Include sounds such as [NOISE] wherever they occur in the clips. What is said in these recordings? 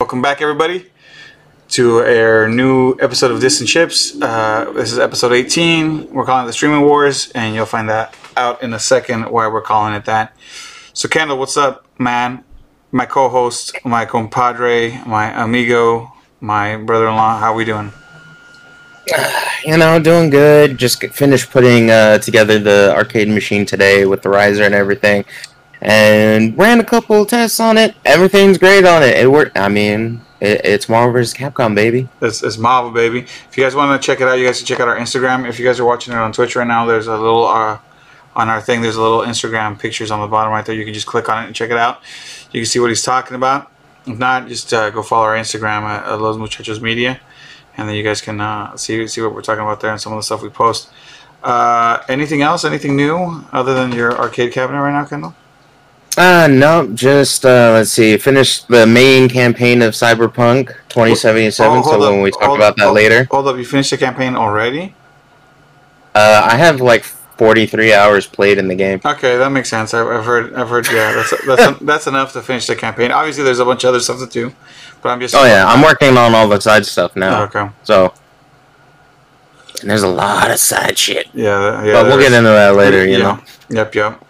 Welcome back, everybody, to our new episode of Distant Ships. Uh, this is episode 18. We're calling it the Streaming Wars, and you'll find that out in a second why we're calling it that. So, Kendall, what's up, man? My co-host, my compadre, my amigo, my brother-in-law. How are we doing? You know, doing good. Just finished putting uh, together the arcade machine today with the riser and everything, and ran a couple tests on it. Everything's great on it. It worked. I mean, it, it's Marvel vs. Capcom, baby. It's, it's Marvel, baby. If you guys want to check it out, you guys can check out our Instagram. If you guys are watching it on Twitch right now, there's a little uh, on our thing. There's a little Instagram pictures on the bottom right there. You can just click on it and check it out. You can see what he's talking about. If not, just uh, go follow our Instagram at, at Los Muchachos Media, and then you guys can uh, see see what we're talking about there and some of the stuff we post. Uh, anything else? Anything new other than your arcade cabinet right now, Kendall? Uh, no, just uh, let's see. Finished the main campaign of Cyberpunk 2077. Oh, so up, when we talk hold- about that hold- later, Hold up, you finished the campaign already? uh, I have like 43 hours played in the game. Okay, that makes sense. I've, I've heard, I've heard. Yeah, that's that's that's enough to finish the campaign. Obviously, there's a bunch of other stuff to do, but I'm just. Oh yeah, I'm working on all the side stuff now. Okay. So, and there's a lot of side shit. Yeah, yeah. but we'll get into that later, you yeah. know. Yep, yep.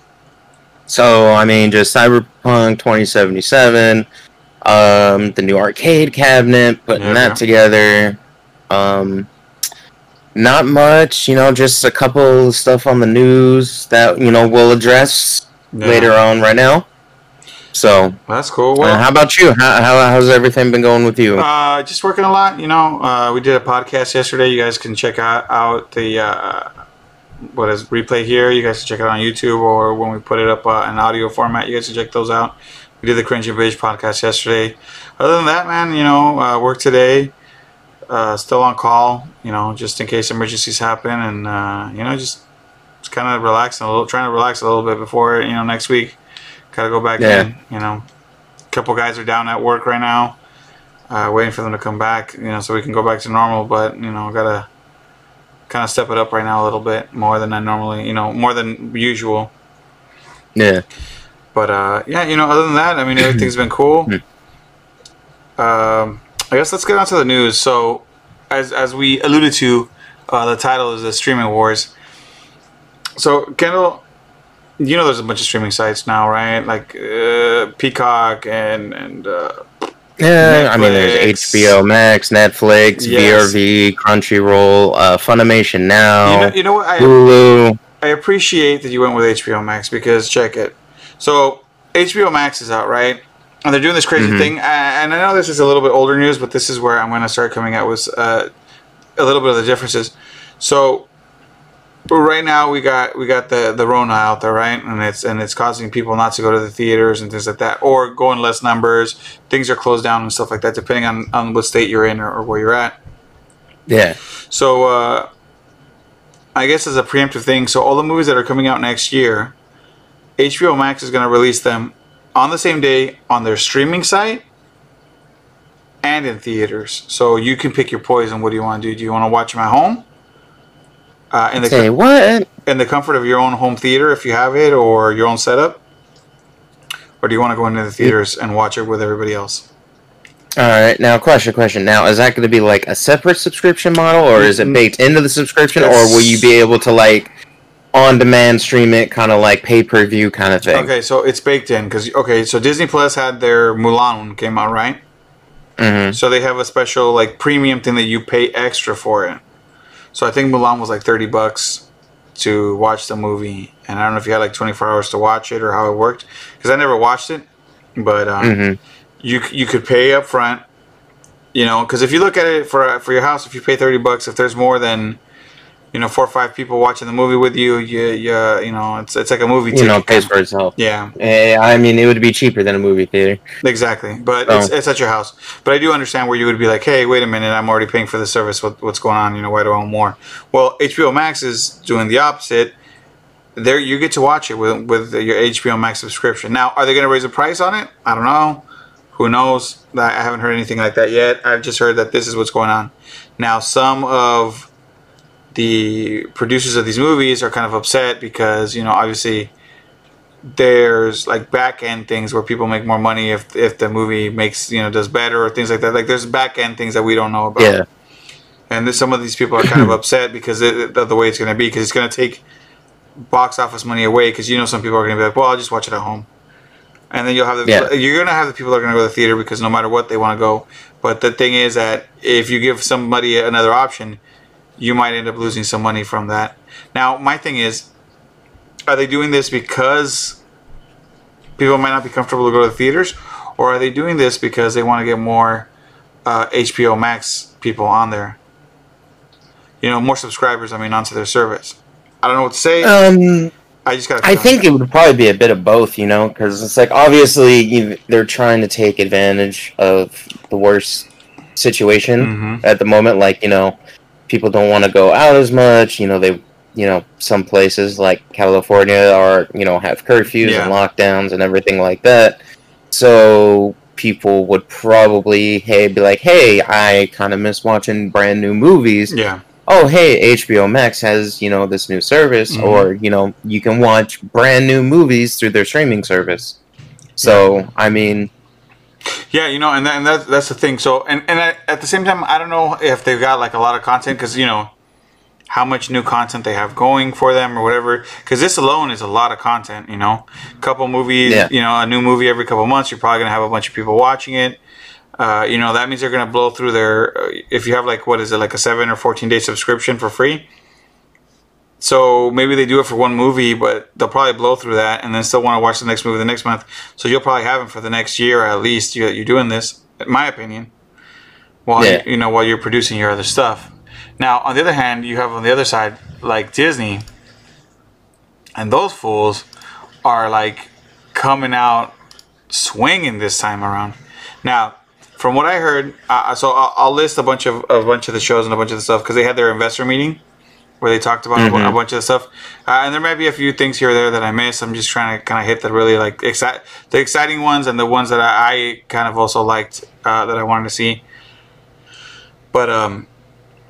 So I mean, just Cyberpunk 2077, um, the new arcade cabinet, putting Yeah, that yeah. together. Um, not much, you know, just a couple of stuff on the news that you know we'll address Yeah. later on right now. So, That's cool. uh, how about you? How, how how's everything been going with you? uh, just working a lot. You know, uh, we did a podcast yesterday. You guys can check out out the uh, what is replay here. You guys can check it out on YouTube or when we put it up uh, in audio format. You guys can check those out. We did the Cringe and Bitch podcast yesterday. Other than that, man, you know, uh, work today. Uh, still on call, you know, just in case emergencies happen, and uh, you know, just just kind of relaxing a little, trying to relax a little bit before you know next week. Gotta go back Yeah. in, you know. A couple guys are down at work right now, uh, waiting for them to come back, you know, so we can go back to normal. But you know, gotta kind of step it up right now a little bit more than I normally, you know, more than usual. yeah, But uh, yeah, you know, other than that, I mean, everything's been cool. [CLEARS THROAT] Um, I guess let's get on to the news. So, as as we alluded to, uh, the title is the streaming wars. So, Kendall, you know, there's a bunch of streaming sites now, right? Like uh, Peacock and and yeah. I mean, there's HBO Max, Netflix, Yes. VRV, Crunchyroll, uh, Funimation Now, you know, you know what I Hulu. I appreciate that you went with HBO Max because check it. So HBO Max is out, right? And they're doing this crazy Mhm. thing. And I know this is a little bit older news, but this is where I'm going to start coming out with uh, a little bit of the differences. So right now we got we got the the Rona out there, right? And it's and it's causing people not to go to the theaters and things like that, or go in less numbers. Things are closed down and stuff like that, depending on on what state you're in or, or where you're at. Yeah. So uh, I guess as a preemptive thing, so all the movies that are coming out next year, HBO Max is going to release them on the same day on their streaming site and in theaters. So you can pick your poison. What do you want to do? Do you want to watch them at home? Uh, in the Say what? in the comfort of your own home theater, if you have it, or your own setup, or do you want to go into the theaters and watch it with everybody else? All right. Now, question, question. Now, is that going to be like a separate subscription model, or is it baked into the subscription, or will you be able to like on demand stream it, kind of like pay per view kind of thing? Okay, so it's baked in because okay, so Disney Plus had their Mulan came out, right? hmm So they have a special like premium thing that you pay extra for it. So I think Mulan was like thirty bucks to watch the movie, and I don't know if you had like twenty four hours to watch it or how it worked because I never watched it, but um, hmm you you could pay up front, you know, because if you look at it for for your house, if you pay thirty bucks, if there's more than you know four or five people watching the movie with you, you you, you know it's it's like a movie You ticket. know, it pays for itself. yeah, Eh, I mean, it would be cheaper than a movie theater. Exactly, but it's, it's at your house. But I do understand where you would be like, hey, wait a minute, I'm already paying for the service. What, what's going on? You know, why do I want more? Well, HBO Max is doing the opposite. There, you get to watch it with with your HBO Max subscription. Now, are they going to raise the price on it? I don't know. Who knows? I haven't heard anything like that yet. I've just heard that this is what's going on. Now, some of the producers of these movies are kind of upset because you know, obviously, there's like back end things where people make more money if if the movie makes you know does better or things like that. Like there's back end things that we don't know about. Yeah. And this, some of these people are kind of [CLEARS THROAT] upset because it, of the way it's going to be because it's going to take box office money away because you know some people are going to be like, well, I'll just watch it at home. And then you'll have the Yeah. you're gonna have the people that are gonna go to the theater because no matter what they want to go. But the thing is that if you give somebody another option, you might end up losing some money from that. Now, my thing is, are they doing this because people might not be comfortable to go to the theaters, or are they doing this because they want to get more uh, HBO Max people on there? You know, more subscribers. I mean, onto their service. I don't know what to say. Um, I just got. I think it would probably be a bit of both, you know, because it's like obviously you, they're trying to take advantage of the worst situation hmm at the moment. Like you know, people don't want to go out as much. You know, they you know some places like California are you know have curfews Yeah. and lockdowns and everything like that. So people would probably hey be like, hey, I kind of miss watching brand new movies Yeah. oh hey hbo max has you know this new service Mhm. or you know you can watch brand new movies through their streaming service so i mean Yeah, you know, and, that, and that's that's the thing. So, and and at, at the same time, I don't know if they've got like a lot of content because you know how much new content they have going for them or whatever. Because this alone is a lot of content. You know, a couple movies. Yeah. You know, a new movie every couple months. You're probably gonna have a bunch of people watching it. Uh, you know, that means they're gonna blow through their. Uh, if you have like what is it like a seven or fourteen day subscription for free. So maybe they do it for one movie, but they'll probably blow through that, and then still want to watch the next movie the next month. So you'll probably have them for the next year at least. You, you're doing this, in my opinion, while Yeah. you, you know while you're producing your other stuff. Now, on the other hand, you have on the other side like Disney, and those fools are like coming out swinging this time around. Now, from what I heard, uh, so I'll, I'll list a bunch of a bunch of the shows and a bunch of the stuff because they had their investor meeting where they talked about a bu- a bunch of stuff, uh, and there might be a few things here or there that I missed. I'm just trying to kind of hit the really like excite the exciting ones and the ones that I, I kind of also liked uh, that I wanted to see. But um,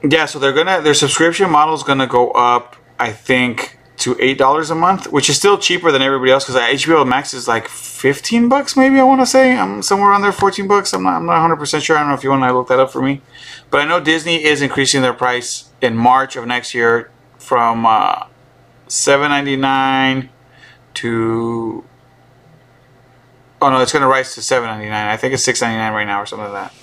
yeah, so they're gonna their subscription model is gonna go up. I think to eight dollars a month, which is still cheaper than everybody else because HBO Max is like fifteen bucks, maybe I want to say. I'm somewhere around there, fourteen bucks. I'm not I'm not 100 percent sure. I don't know if you want to look that up for me, but I know Disney is increasing their price in March of next year from uh, seven ninety nine to oh no, it's gonna rise to seven ninety nine. I think it's six ninety nine right now or something like that.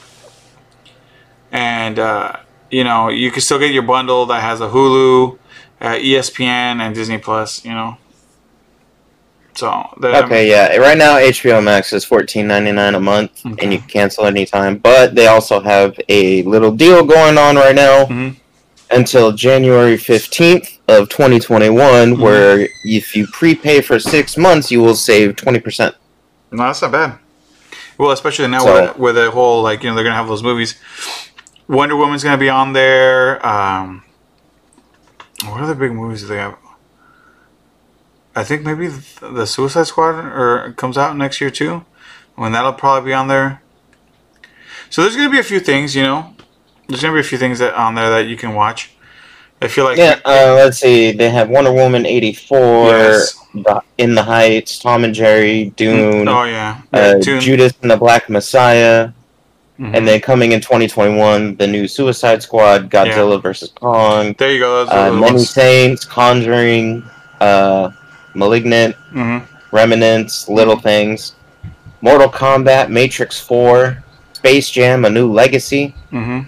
And uh, you know, you can still get your bundle that has a Hulu, uh, ESPN, and Disney Plus. You know, so the, okay yeah right now hbo max is $14.99 a month Okay. and you can cancel anytime but they also have a little deal going on right now Mhm. Until january 15th of 2021 Mhm. where if you prepay for six months you will save 20% No, that's not bad. Well, especially now So- with, with the whole like you know they're gonna have those movies. Wonder Woman's gonna be on there. Um, what other big movies do they have? I think maybe the, the Suicide Squad or comes out next year too. When that'll probably be on there. So there's gonna be a few things, you know. There's gonna be a few things that on there that you can watch. I feel like yeah uh, let's see they have wonder woman 84 Yes. in the heights tom and jerry dune Oh yeah, yeah uh, Dune. judas and the black messiah Mhm. and then coming in 2021 the new suicide squad godzilla versus kong there you go. Those uh, ones. saints conjuring uh, malignant hmm remnants little things mortal kombat matrix 4 space jam a new legacy hmm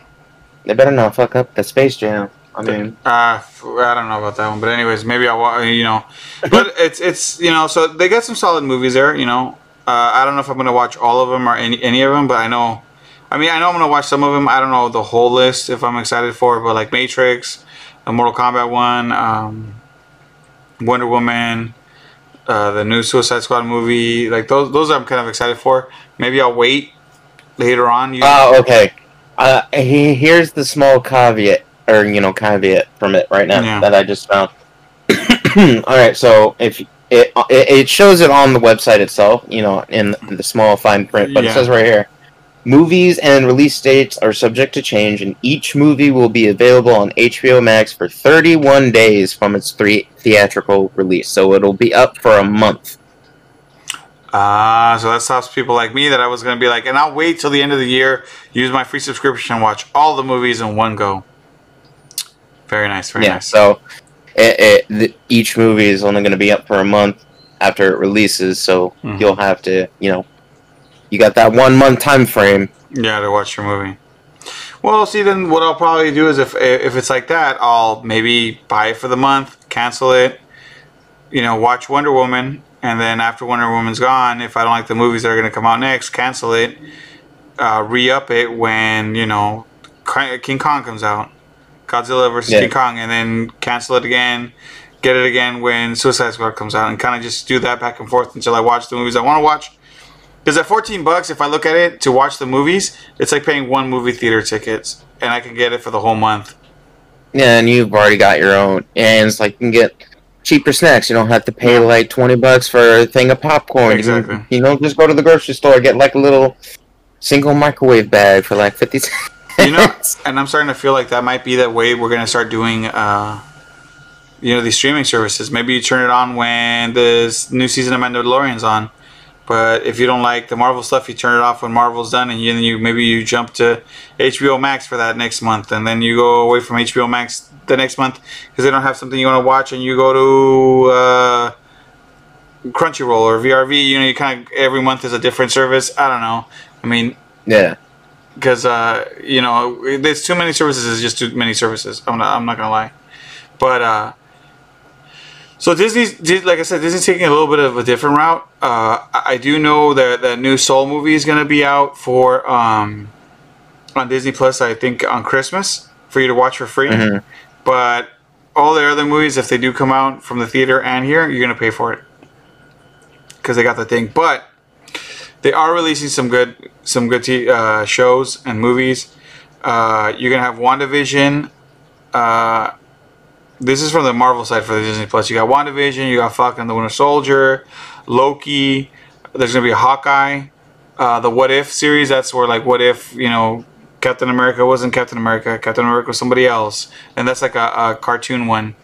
they better not fuck up the space jam i mean Uh, I don't know about that one, but anyways, maybe I'll wa- you know, but [LAUGHS] it's it's you know, so they got some solid movies there. You know, uh, I don't know if I'm gonna watch all of them or any any of them, but I know, I mean, I know I'm gonna watch some of them. I don't know the whole list if I'm excited for it, but like Matrix, the Mortal Kombat one, um, Wonder Woman, uh, the new Suicide Squad movie, like those those I'm kind of excited for. Maybe I'll wait later on. You, oh okay uh, he, here's the small caveat or you know caveat from it right now Yeah. that i just found [CLEARS THROAT] all right so if it, it it shows it on the website itself you know in the small fine print but Yeah. it says right here movies and release dates are subject to change and each movie will be available on hbo max for 31 days from its three theatrical release so it'll be up for a month Ah, so that stops people like me that I was gonna be like, and I'll wait till the end of the year, use my free subscription, and watch all the movies in one go. Very nice, very yeah. nice. So, it, it, the, each movie is only going to be up for a month after it releases. So Mhm. you'll have to, you know, you got that one month time frame. Yeah, to watch your movie. Well, see, then what I'll probably do is if if it's like that, I'll maybe buy it for the month, cancel it, you know, watch Wonder Woman, and then after Wonder Woman's gone, if I don't like the movies that are going to come out next, cancel it, uh, re up it when you know King Kong comes out, Godzilla versus Yeah. King Kong, and then cancel it again. Get it again when Suicide Squad comes out, and kind of just do that back and forth until I watch the movies I want to watch. Because at 14 bucks, if I look at it to watch the movies, it's like paying one movie theater tickets, and I can get it for the whole month. Yeah, and you've already got your own. And it's like you can get cheaper snacks. You don't have to pay like 20 bucks for a thing of popcorn. You can- You, know, just go to the grocery store, get like a little single microwave bag for like 50 cents. You know, [LAUGHS] and I'm starting to feel like that might be the way we're gonna start doing. Uh, you know, these streaming services. Maybe you turn it on when this new season of Mandalorian's on. But if you don't like the Marvel stuff, you turn it off when Marvel's done, and then you maybe you jump to HBO Max for that next month, and then you go away from HBO Max the next month because they don't have something you want to watch, and you go to uh, Crunchyroll or VRV. You know, you kind of every month is a different service. I don't know. I mean, yeah. because uh, you know there's too many services. It's just too many services. I'm not. I'm not gonna lie, but uh, so Disney's like I said, Disney's taking a little bit of a different route. Uh, I do know that that new Soul movie is gonna be out for um, on Disney Plus. I think on Christmas for you to watch for free. Mhm. But all the other movies, if they do come out from the theater and here, you're gonna pay for it because they got the thing. But they are releasing some good some good t- uh, shows and movies. Uh, you're gonna have WandaVision. Uh, this is from the Marvel side for the Disney Plus. You got WandaVision. You got Falcon and the Winter Soldier, Loki. There's gonna be a Hawkeye. Uh, the What If series. That's where like what if you know Captain America wasn't Captain America. Captain America was somebody else, and that's like a, a cartoon one.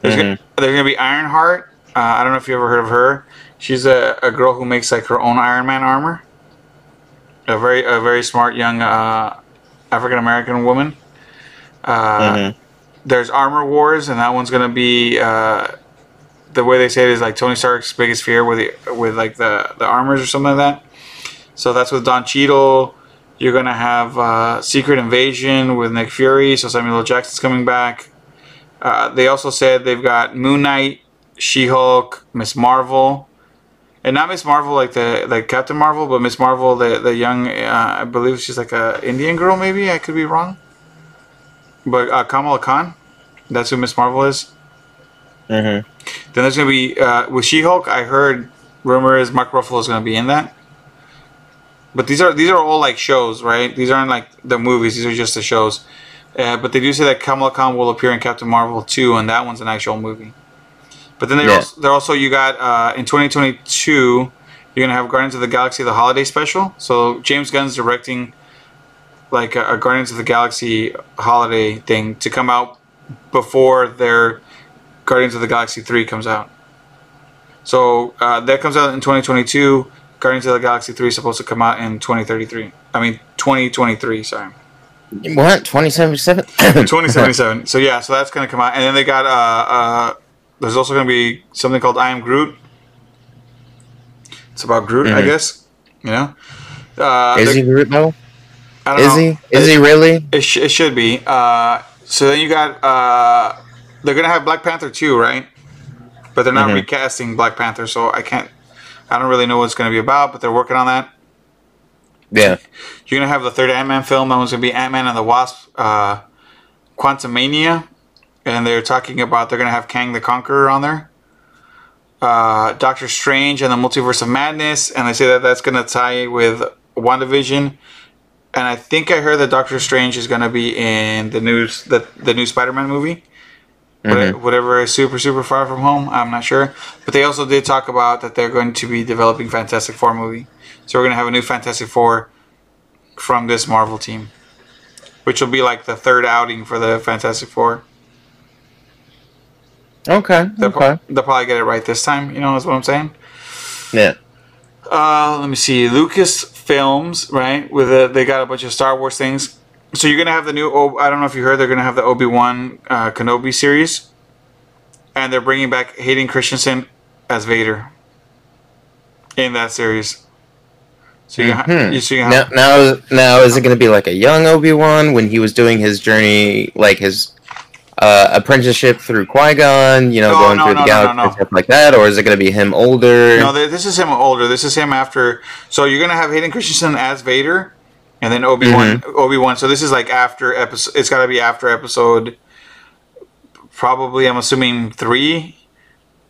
There's, gonna, there's gonna be Ironheart. Uh, I don't know if you ever heard of her. She's a, a girl who makes like her own Iron Man armor. A very a very smart young uh, African American woman. Uh, Mhm. There's Armor Wars, and that one's gonna be uh, the way they say it is like Tony Stark's biggest fear with the with like the the armors or something like that. So that's with Don Cheadle. You're gonna have uh, Secret Invasion with Nick Fury. So Samuel L. Jackson's coming back. Uh, they also said they've got Moon Knight, She Hulk, Miss Marvel, and not Miss Marvel like the like Captain Marvel, but Miss Marvel, the the young, uh, I believe she's like a Indian girl. Maybe I could be wrong. But uh, Kamala Khan, that's who Miss Marvel is. Mhm. Then there's gonna be uh, with She Hulk. I heard rumor is Mark Ruffalo is gonna be in that. But these are these are all like shows, right? These aren't like the movies. These are just the shows. Uh, but they do say that Kamala Khan will appear in Captain Marvel 2, and that one's an actual movie. But then they're, Yeah. also, they're also you got uh, in 2022, you're gonna have Guardians of the Galaxy the holiday special. So James Gunn's directing like a, a Guardians of the Galaxy holiday thing to come out before their Guardians of the Galaxy 3 comes out. So uh, that comes out in 2022. Guardians of the Galaxy 3 is supposed to come out in 2033. I mean 2023. Sorry. What? 2077? 2077. [COUGHS] [COUGHS] so yeah, so that's gonna come out, and then they got uh, uh, there's also gonna be something called I Am Groot. It's about Groot, I Mhm. guess. You know. Uh, Is he Groot though? Is know. he? Is he really? It, sh- it should be. Uh, so then you got uh, they're gonna have Black Panther too, right? But they're not Mhm. recasting Black Panther, so I can't. I don't really know what it's gonna be about, but they're working on that. Yeah. You're gonna have the third Ant Man film. That one's gonna be Ant Man and the Wasp, uh, Quantumania, and they're talking about they're gonna have Kang the Conqueror on there. Uh, Doctor Strange and the Multiverse of Madness, and they say that that's gonna tie with WandaVision. And I think I heard that Doctor Strange is gonna be in the news the the new Spider-Man movie. What- Whatever is super super far from home, I'm not sure. But they also did talk about that they're going to be developing Fantastic Four movie. So we're gonna have a new Fantastic Four from this Marvel team, which will be like the third outing for the Fantastic Four. Okay. They'll, Okay. pro- they'll probably get it right this time. You know, is what I'm saying. Yeah. Uh, let me see. Lucas Films, right? With a, they got a bunch of Star Wars things. So you're gonna have the new. O- I don't know if you heard. They're gonna have the Obi Wan uh, Kenobi series, and they're bringing back Hayden Christensen as Vader in that series. So you, Mhm. you so you Now, now, now, is it going to be like a young Obi Wan when he was doing his journey, like his uh, apprenticeship through Qui Gon? You know, No, going no, through no, the galaxy no, and no. stuff like that, or is it going to be him older? no, this is him older. This is him after. So you're gonna have Hayden Christensen as Vader, and then Obi Wan. Mm-hmm. Obi Wan. So this is like after episode. It's got to be after episode. Probably, I'm assuming three,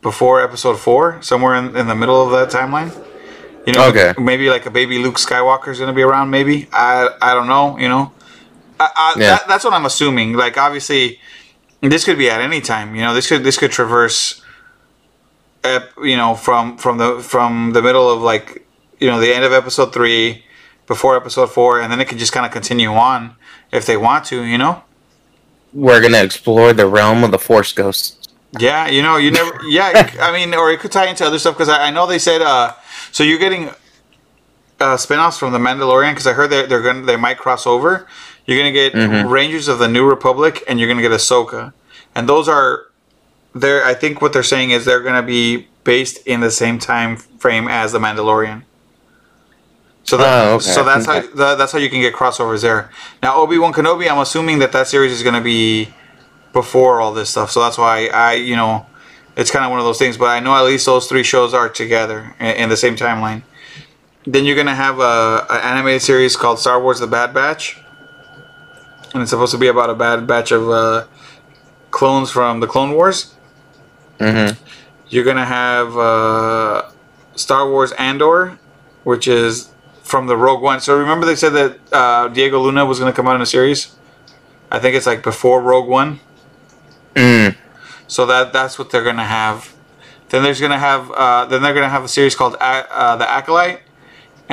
before episode four, somewhere in, in the middle of that timeline. You know, Okay. maybe like a baby Luke Skywalker is gonna be around. Maybe I I don't know. You know, I, I, Yeah. that, that's what I'm assuming. Like obviously, this could be at any time. You know, this could this could traverse. Ep, you know, from from the from the middle of like you know the end of episode three, before episode four, and then it could just kind of continue on if they want to. You know. We're going to explore the realm of the Force ghosts. Yeah, you know, you never. [LAUGHS] Yeah, I mean, or it could tie into other stuff because I, I know they said. uh So you're getting uh spinoffs from the Mandalorian because I heard they're, they're gonna they might cross over. You're gonna get Mhm. Rangers of the New Republic and you're gonna get Ahsoka, and those are. They're. I think what they're saying is they're gonna be based in the same time frame as the Mandalorian. So that, Oh, okay. so that's Okay. how that, that's how you can get crossovers there. Now Obi Wan Kenobi, I'm assuming that that series is gonna be before all this stuff. So that's why I, you know, it's kind of one of those things. But I know at least those three shows are together in, in the same timeline. Then you're gonna have a, an animated series called Star Wars: The Bad Batch, and it's supposed to be about a bad batch of uh, clones from the Clone Wars. hmm You're gonna have uh, Star Wars Andor, which is from the Rogue One. So remember they said that uh, Diego Luna was gonna come out in a series. I think it's like before Rogue One. Mm. So that that's what they're gonna have. Then there's gonna have uh, then they're gonna have a series called A- uh, the Acolyte,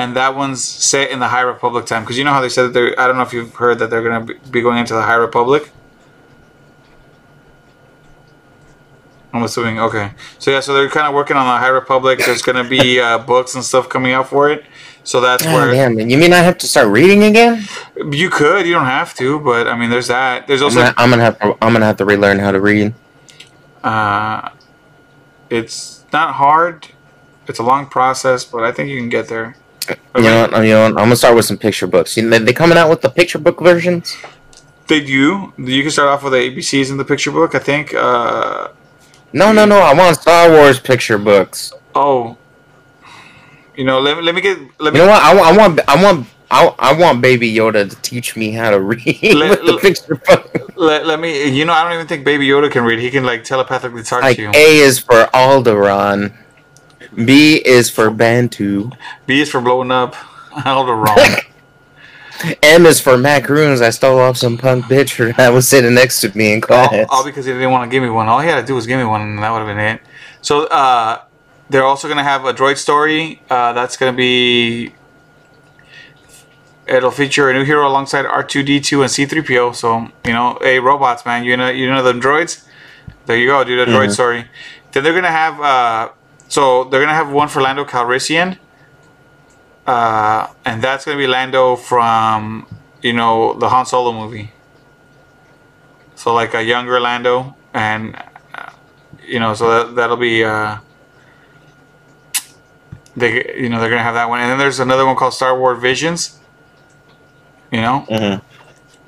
and that one's set in the High Republic time. Because you know how they said that they're I don't know if you've heard that they're gonna be- be going into the High Republic. I'm assuming okay. So yeah, so they're kind of working on the High Republic. There's gonna be uh, books and stuff coming out for it. So that's Oh, where damn, you mean I have to start reading again? you could. You don't have to, but I mean, there's that. There's I'm also gonna, I'm gonna have to. I'm gonna have to relearn how to read. Uh, it's not hard. It's a long process, but I think you can get there. You know, what, you know, what, I'm gonna start with some picture books. You know, they coming out with the picture book versions. They do. You can start off with the ABCs in the picture book. I think. Uh, No, no, no. I want Star Wars picture books. oh, you know, let me let me get let me You know what? I, I want. I want. I, I want Baby Yoda to teach me how to read Let- with the picture book. Let, let me. You know, I don't even think Baby Yoda can read. He can like telepathically talk Like to you. A is for Alderaan, B is for Bantha, B is for blowing up. [LAUGHS] All the wrong. [LAUGHS] M is for macaroons. I stole off some punk bitch that was sitting next to me in class. all, all because he didn't want to give me one. All he had to do was give me one, and that would have been it. So uh, they're also gonna have a droid story. Uh, that's gonna be. It'll feature a new hero alongside R two D two and C three PO. So you know, hey robots, man, you know, you know them droids. There you go, dude. A droid Mhm. story. Then they're gonna have. Uh, so they're gonna have one for Lando Calrissian. Uh, and that's gonna be Lando from, you know, the Han Solo movie. So like a younger Lando, and uh, you know, so that that'll be uh, they you know they're gonna have that one, and then there's another one called Star Wars Visions. You know, Mhm.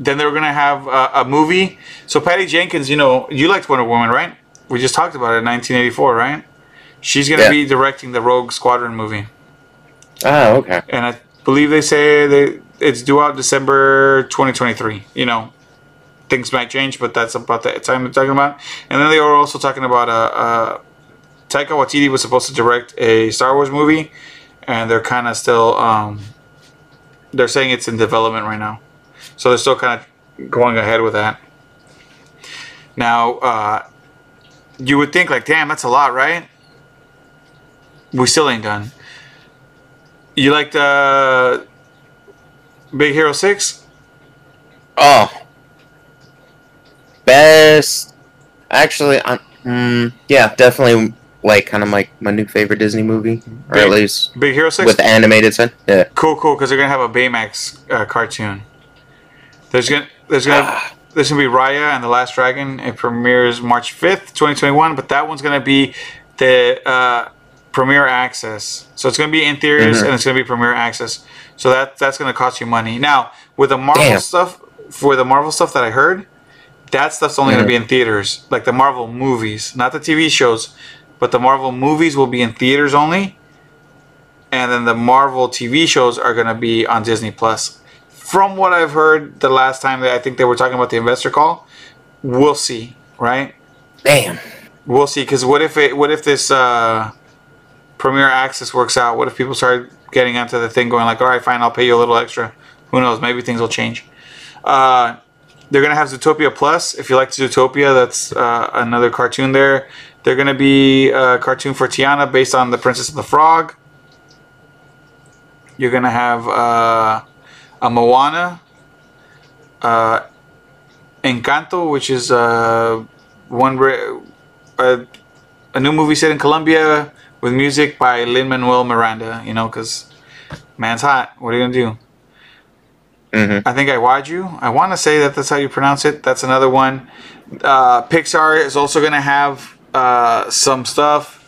then they're gonna have uh, a movie. So Patty Jenkins, you know, you liked Wonder Woman, right? We just talked about it in 1984, right? She's gonna Yeah. be directing the Rogue Squadron movie, Oh, okay. and I believe they say they it's due out December 2023. You know, things might change, but that's about the time they're talking about. And then they were also talking about uh, uh, Taika Waititi was supposed to direct a Star Wars movie, and they're kind of still um, they're saying it's in development right now, so they're still kind of going ahead with that. Now, uh, you would think like, damn, that's a lot, right? We still ain't done. You like the Big Hero Six? Oh, best. Actually, I'm. Mm, yeah, definitely like kind of like my new favorite Disney movie, or Big- at least Big Hero Six. with the animated side. Yeah. Cool, cool, because they're gonna have a Baymax uh, cartoon. There's gonna there's gonna there's gonna be Raya and the Last Dragon. It premieres March fifth, twenty twenty one. But that one's gonna be the uh, Premier Access. So it's gonna be in theaters Mhm. and it's gonna be Premier Access. So that that's gonna cost you money. Now with the Marvel Damn. stuff, for the Marvel stuff that I heard, that stuff's only Mhm. gonna be in theaters, like the Marvel movies, not the TV shows, but the Marvel movies will be in theaters only and then the Marvel TV shows are going to be on Disney Plus. From what I've heard, the last time that I think they were talking about the investor call, we'll see, right? Damn. We'll see. Because what if it? What if this uh, Premier Access works out? What if people start getting onto the thing, going like, "All right, fine, I'll pay you a little extra." Who knows? Maybe things will change. Uh, they're gonna have Zootopia Plus. If you like Zootopia, that's uh, another cartoon there. They're gonna be a cartoon for Tiana based on the Princess and the Frog. You're gonna have uh, a Moana, uh, Encanto, which is uh, one a, a new movie set in Colombia with music by Lin Manuel Miranda. You know, because man's hot. What are you gonna do? Mm-hmm. I think I wad you. I want to say that that's how you pronounce it. That's another one. Uh, Pixar is also gonna have uh, some stuff.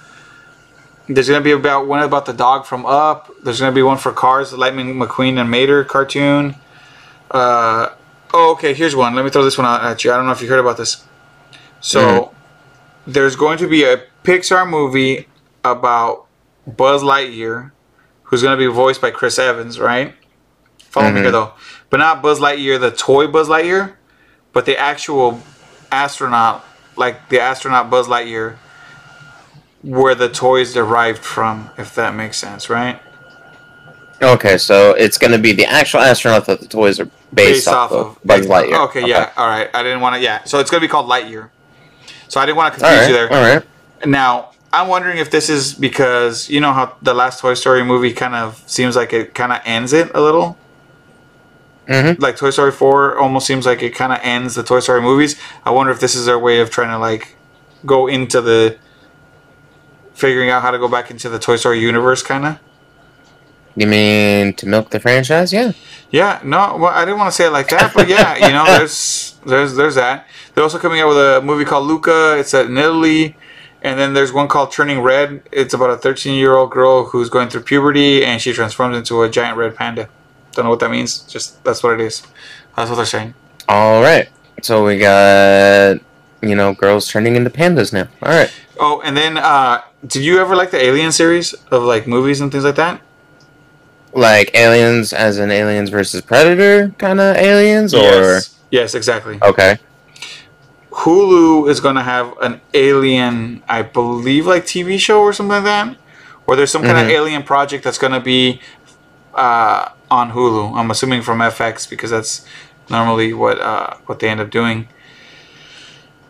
There's gonna be about one about the dog from Up. There's gonna be one for Cars, the Lightning McQueen and Mater cartoon. Uh, oh, okay. Here's one. Let me throw this one out at you. I don't know if you heard about this. So there's going to be a Pixar movie about Buzz Lightyear, who's going to be voiced by Chris Evans, right? Follow me Mhm. here though, but not Buzz Lightyear, the toy Buzz Lightyear, but the actual astronaut, like the astronaut Buzz Lightyear, where the toys derived from, if that makes sense, right? Okay, so it's gonna be the actual astronaut that the toys are based, off, of. Buzz Lightyear. Okay, yeah, all right. I didn't want to. Yeah, so it's gonna be called Lightyear. So I didn't want to confuse right. you there. All right. Now, I'm wondering if this is because you know how the last Toy Story movie kind of seems like it kind of ends it a little. Mm-hmm. Like Toy Story 4 almost seems like it kind of ends the Toy Story movies. I wonder if this is their way of trying to like go into the figuring out how to go back into the Toy Story universe kind of. You mean to milk the franchise? Yeah. Yeah, no, well, I didn't want to say it like that, but yeah, you know, [LAUGHS] there's there's there's that. They're also coming out with a movie called Luca. It's set in Italy, and then there's one called Turning Red. It's about a 13 year old girl who's going through puberty, and she transforms into a giant red panda. Don't know what that means. Just that's what it is. That's what they're saying. All right. So we got you know girls turning into pandas now. All right. Oh, and then uh, did you ever like the Alien series of like movies and things like that? Like aliens, as in aliens versus predator kind of aliens, or yes, yes, exactly. okay. Hulu is going to have an alien, I believe, like TV show or something like that. Or there's some kind of alien project that's going to be uh, on Hulu. I'm assuming from FX because that's normally what uh, what they end up doing.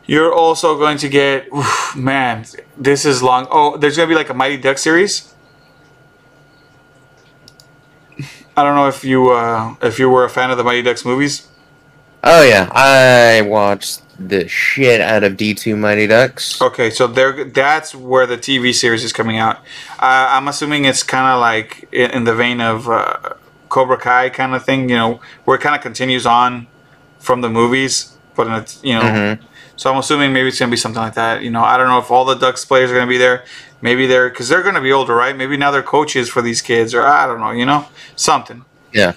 You're also going to get, oof, man, this is long. Oh, there's going to be like a Mighty Duck series. I don't know if you uh, if you were a fan of the Mighty Ducks movies. Oh yeah, I watched the shit out of D two Mighty Ducks. Okay, so there, that's where the TV series is coming out. Uh, I'm assuming it's kind of like in, in the vein of uh, Cobra Kai kind of thing, you know, where it kind of continues on from the movies, but it's you know. Mhm. So I'm assuming maybe it's gonna be something like that. You know, I don't know if all the Ducks players are gonna be there. Maybe they're because they're gonna be older, right? Maybe now they're coaches for these kids, or I don't know. You know, something. Yeah.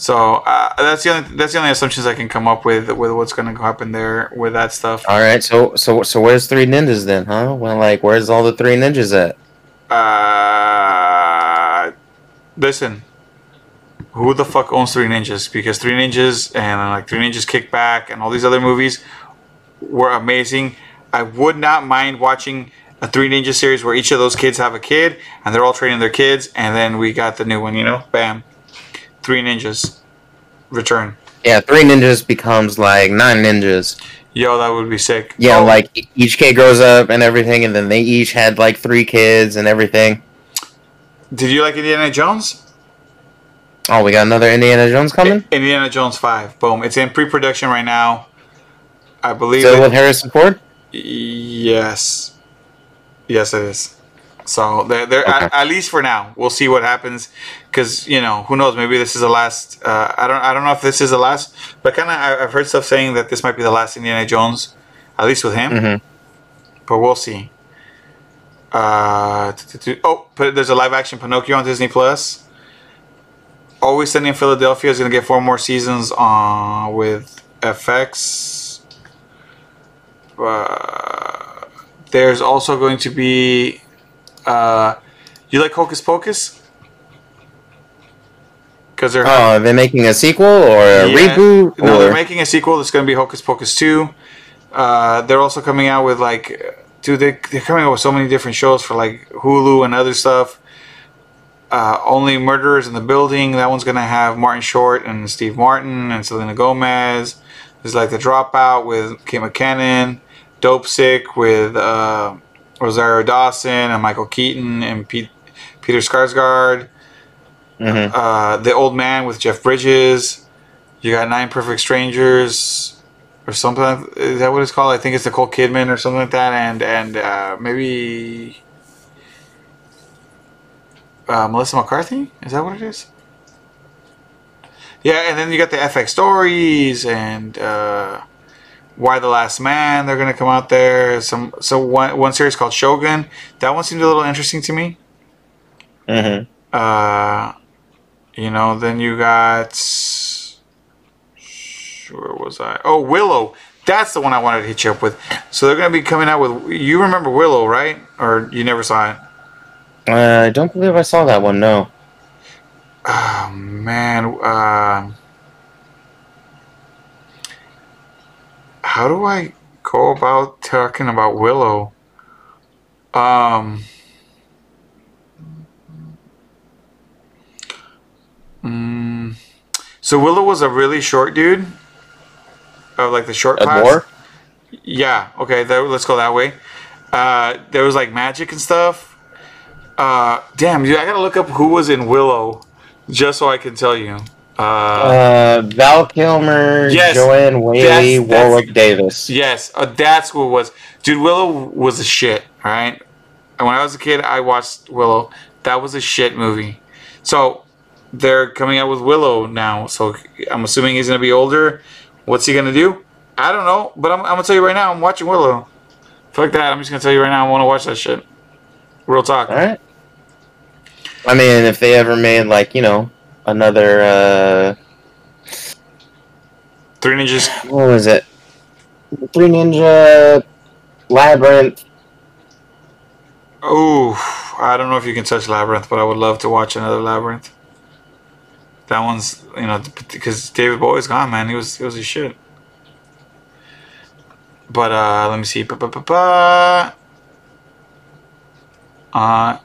So uh, that's the only that's the only assumptions I can come up with with what's gonna happen there with that stuff. All right. So so so where's three ninjas then, huh? Well, like where's all the three ninjas at? Uh, listen, who the fuck owns Three Ninjas? Because Three Ninjas and like Three Ninjas Kick Back and all these other movies were amazing. I would not mind watching a Three Ninja series where each of those kids have a kid and they're all training their kids, and then we got the new one. You know, bam, Three Ninjas return. Yeah, three ninjas becomes like nine ninjas. Yo, that would be sick. Yeah, Oh, like each kid grows up and everything, and then they each had like three kids and everything. did you like Indiana Jones? Oh, we got another Indiana Jones coming. Indiana Jones Five. Boom. It's in pre-production right now. I believe. Still it- with Harrison Ford. Yes. Yes, it is. So they're, they're Okay. at, at least for now. We'll see what happens because you know who knows. Maybe this is the last. Uh, I don't. I don't know if this is the last. But kind of, I've heard stuff saying that this might be the last Indiana Jones, at least with him. Mhm. But we'll see. Uh, t- t- t- oh, there's a live action Pinocchio on Disney Plus. Always Sunny in Philadelphia is gonna get four more seasons on with FX. Uh, there's also going to be. Uh, you like Hocus Pocus? Because they're Oh, are they making a sequel or a Yeah. reboot? No, or... they're making a sequel. That's going to be Hocus Pocus two. Uh, they're also coming out with like, dude, they they're coming out with so many different shows for like Hulu and other stuff. Uh, Only Murderers in the Building. That one's gonna have Martin Short and Steve Martin and Selena Gomez. There's like the Dropout with Kate McKinnon, Dope Sick with uh, Rosario Dawson and Michael Keaton and Pete, Peter Skarsgård Mhm. uh, The Old Man with Jeff Bridges. You got Nine Perfect Strangers or something. Is that what it's called? I think it's Nicole Kidman or something like that. And and uh, maybe uh, Melissa McCarthy. Is that what it is? Yeah, and then you got the FX stories and uh, Y the Last Man. They're gonna come out there. Some so one one series called Shogun. That one seemed a little interesting to me. Mhm. Uh, you know, then you got. Where was I? Oh, Willow. That's the one I wanted to hit you up with. So they're going to be coming out with. You remember Willow, right? Or you never saw it? Uh, I don't believe I saw that one. No. Oh, man. Uh, how do I go about talking about Willow? Um. Mm, so Willow was a really short dude. Of like the short A class. dwarf? Yeah. Okay. That, let's go that way. Uh, there was like magic and stuff. Uh, damn, dude, I gotta look up who was in Willow, just so I can tell you. Uh, Uh, Val Kilmer, Yes, Joanne Whaley, that's- that's- Warwick Davis. yes, uh, that's what it was. Dude, Willow was a shit. All right. And when I was a kid, I watched Willow. That was a shit movie. So they're coming out with Willow now. So I'm assuming he's gonna be older. What's he gonna do? I don't know. But I'm, I'm gonna tell you right now. I'm watching Willow. Fuck that. I'm just gonna tell you right now. I want to watch that shit. Real talk. All right. I mean, if they ever made like you know another uh, Three Ninjas. what was it? Three Ninja Labyrinth. Oh, I don't know if you can touch Labyrinth, but I would love to watch another Labyrinth. That one's you know because David Bowie's gone, man. He was he was a shit. But uh, let me see. Ba, ba, ba, ba. Uh,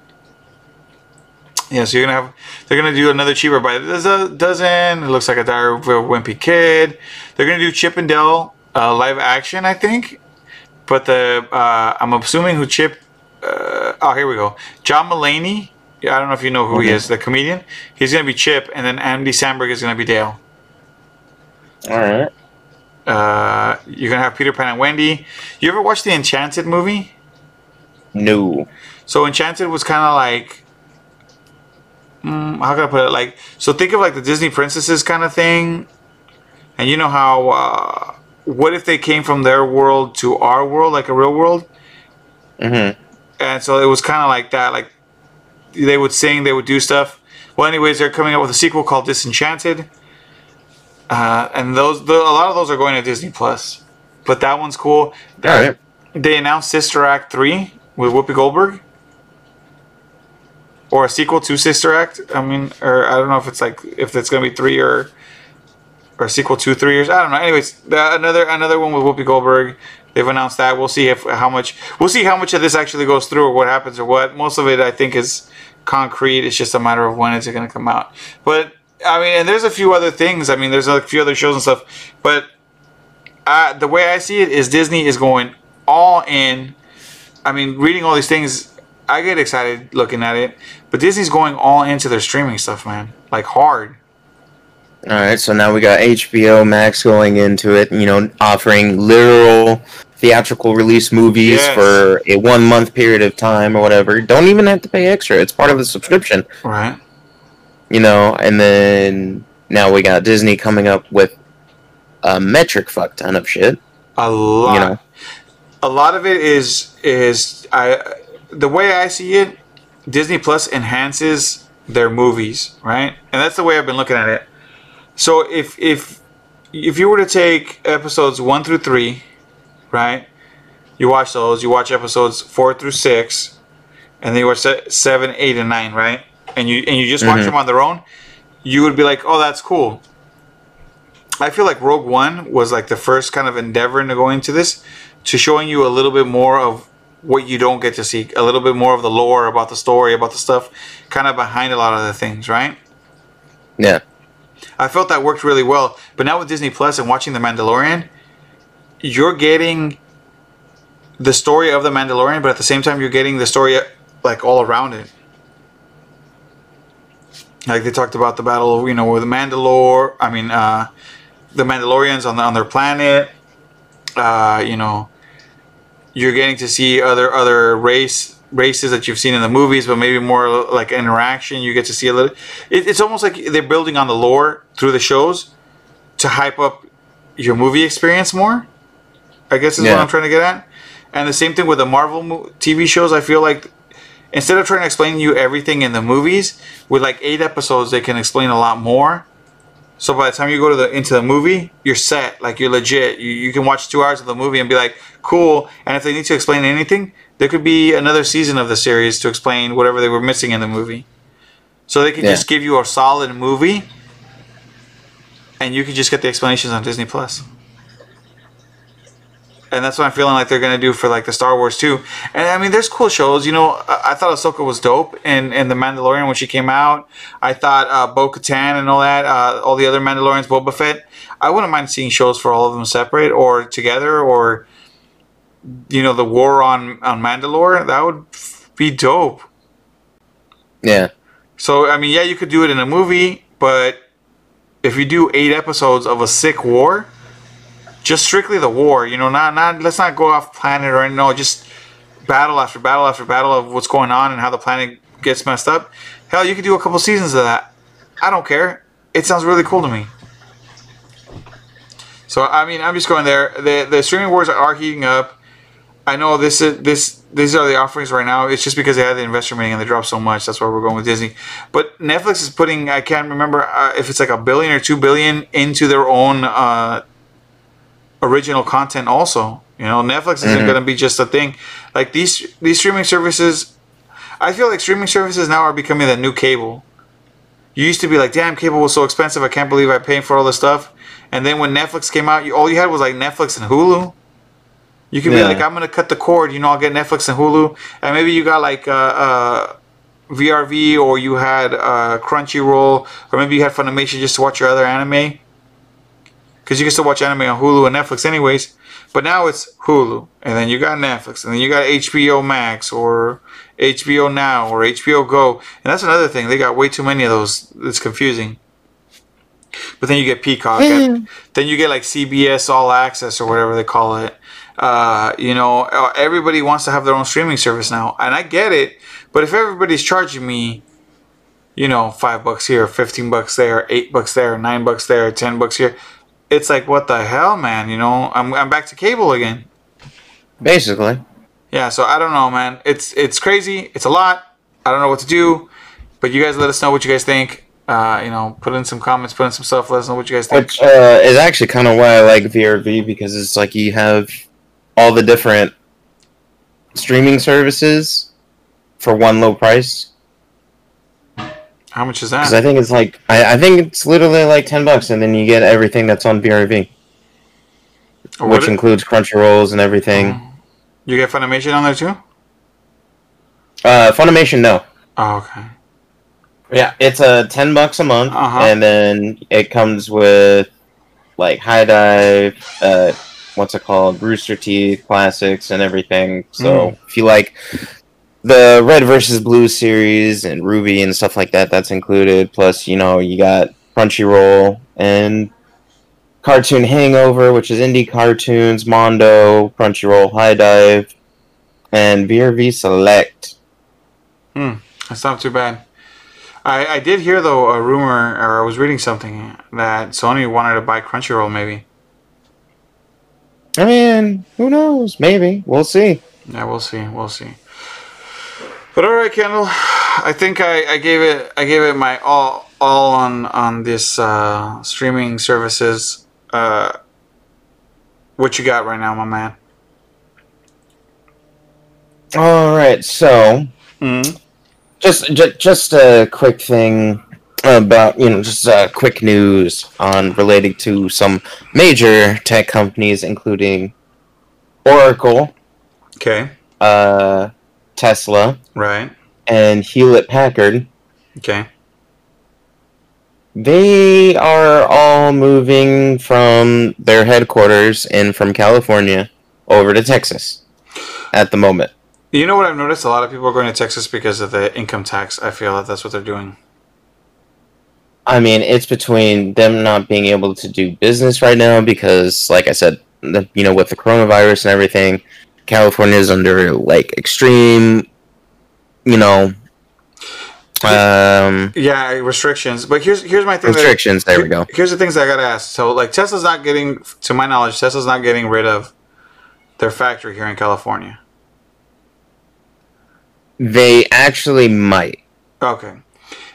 yeah, so you're gonna have they're gonna do another cheaper by the dozen. It looks like a Diary of a Wimpy Kid. They're gonna do Chip and Dale uh, live action, I think. But the uh, I'm assuming who Chip. Uh, oh, here we go. John Mulaney. Yeah, I don't know if you know who he is. The comedian. He's gonna be Chip, and then Andy Samberg is gonna be Dale. All right. Uh, you're gonna have Peter Pan and Wendy. You ever watch the Enchanted movie? No. So Enchanted was kind of like, mm, how can I put it? Like, so think of like the Disney princesses kind of thing, and you know how, uh, what if they came from their world to our world, like a real world? Mm-hmm. And so it was kind of like that. Like they would sing, they would do stuff. Well, anyways, they're coming out with a sequel called Disenchanted, uh, and those the, a lot of those are going to Disney Plus. But that one's cool. All right. They announced Sister Act three with Whoopi Goldberg, or a sequel to Sister Act. I mean, or I don't know if it's like if it's gonna be three or or a sequel to three years. I don't know. Anyways, the, another another one with Whoopi Goldberg. They've announced that. We'll see if how much we'll see how much of this actually goes through or what happens or what. Most of it, I think, is concrete. It's just a matter of when is it going to come out. But I mean, and there's a few other things. I mean, there's a few other shows and stuff. But uh, the way I see it is Disney is going all in. I mean, reading all these things, I get excited looking at it. But Disney's going all into their streaming stuff, man. Like hard. All right. So now we got HBO Max going into it. You know, offering literal theatrical release movies Yes. for a one month period of time or whatever. Don't even have to pay extra. It's part of the subscription. Right. you know, and then now we got Disney coming up with a metric fuck ton of shit. A lot. You know, a lot of it is is I the way I see it, Disney Plus enhances their movies, right? And that's the way I've been looking at it. So if if if you were to take episodes one through three, right? You watch those. You watch episodes four through six, and then you watch se- seven, eight, and nine, right? And you and you just watch Mhm. them on their own. You would be like, "Oh, that's cool." I feel like Rogue One was like the first kind of endeavor into going into this, to showing you a little bit more of what you don't get to see, a little bit more of the lore about the story, about the stuff, kind of behind a lot of the things, right? yeah, I felt that worked really well. But now with Disney Plus and watching The Mandalorian, you're getting the story of The Mandalorian, but at the same time, you're getting the story like all around it. Like they talked about the battle, you know, with the Mandalore. I mean, uh, the Mandalorians on the, on their planet. Uh, you know, you're getting to see other other race races that you've seen in the movies, but maybe more like interaction. You get to see a little. It, it's almost like they're building on the lore through the shows to hype up your movie experience more. I guess is Yeah. what I'm trying to get at. And the same thing with the Marvel mo- TV shows. I feel like instead of trying to explain you everything in the movies, with like eight episodes, they can explain a lot more. So by the time you go to the into the movie, you're set. Like you're legit. You, you can watch two hours of the movie and be like, cool. And if they need to explain anything, there could be another season of the series to explain whatever they were missing in the movie. So they could Yeah. just give you a solid movie, and you could just get the explanations on Disney Plus. And that's what I'm feeling like they're gonna do for like the Star Wars too. And I mean, there's cool shows. You know, I, I thought Ahsoka was dope, and and the Mandalorian when she came out. I thought uh, Bo Katan and all that, uh, all the other Mandalorians, Boba Fett. I wouldn't mind seeing shows for all of them separate or together, or you know, the war on on Mandalore. That would be dope. yeah, So I mean, yeah, you could do it in a movie, but if you do eight episodes of a sick war, just strictly the war, you know, not not let's not go off planet or no, just battle after battle after battle of what's going on and how the planet gets messed up. Hell, you could do a couple seasons of that. I don't care. It sounds really cool to me. So I mean, I'm just going there. The the streaming wars are heating up. I know this is this these are the offerings right now. It's just because they had the investor meeting and they dropped so much. That's why we're going with Disney. But Netflix is putting I can't remember uh, if it's like a billion or two billion into their own uh, original content. Also, you know, Netflix isn't Mhm. going to be just a thing. Like these these streaming services, I feel like streaming services now are becoming the new cable. You used to be like, damn, cable was so expensive. I can't believe I'm paying for all this stuff. And then when Netflix came out, you, all you had was like Netflix and Hulu. You can be like, I'm gonna cut the cord. You know, I'll get Netflix and Hulu, and maybe you got like uh, uh, VRV or you had uh, Crunchyroll, or maybe you had Funimation just to watch your other anime. Because you can still watch anime on Hulu and Netflix, anyways. But now it's Hulu, and then you got Netflix, and then you got HBO Max or HBO Now or HBO Go, and that's another thing. They got way too many of those. It's confusing. But then you get Peacock, and then you get like CBS All Access or whatever they call it. Uh, you know, uh, everybody wants to have their own streaming service now, and I get it. But if everybody's charging me, you know, five bucks here, fifteen bucks there, eight bucks there, nine bucks there, ten bucks here, it's like what the hell, man? You know, I'm I'm back to cable again. basically. Yeah, so I don't know, man. It's it's crazy. It's a lot. I don't know what to do. But you guys let us know what you guys think. Uh, you know, put in some comments, put in some stuff. Let us know what you guys think. Which uh, is actually kind of why I like VRV because it's like you have all the different streaming services for one low price. How much is that? Because? I think it's like I, I think it's literally like ten bucks, and then you get everything that's on VRV, Or what which it- includes Crunchyrolls and everything. You get Funimation on there too? Uh, Funimation, no. Oh, okay. Yeah, it's a uh, ten bucks a month, Uh-huh. and then it comes with like HIDIVE, uh, what's it called, Rooster Teeth classics, and everything. So Mm. if you like the Red versus Blue series and RWBY and stuff like that, that's included. Plus, you know, you got Crunchyroll and Cartoon Hangover, which is indie cartoons, Mondo, Crunchyroll, HIDIVE, and VRV Select. Hmm, that's not too bad. I, I did hear though a rumor, or I was reading something that Sony wanted to buy Crunchyroll. Maybe. I mean, who knows? Maybe we'll see. Yeah, we'll see. We'll see. But all right, Kendall. I think I, I gave it I gave it my all all on on this uh, streaming services. Uh, what you got right now, my man? All right, so Mm-hmm. just just, just a quick thing about you know just uh, quick news on relating to some major tech companies, including Oracle, Okay. uh, Tesla, Right. and Hewlett Packard. Okay. They are all moving from their headquarters in from California over to Texas at the moment. You know what I've noticed? A lot of people are going to Texas because of the income tax. I feel that that's what they're doing. I mean, it's between them not being able to do business right now because, like I said, the, you know, with the coronavirus and everything, California is under like extreme, you know, um, Yeah, restrictions. But here's here's my thing. that- restrictions. There we go. Here's the things I gotta ask. So, like, Tesla's not getting, to my knowledge, Tesla's not getting rid of their factory here in California. They actually might. Okay.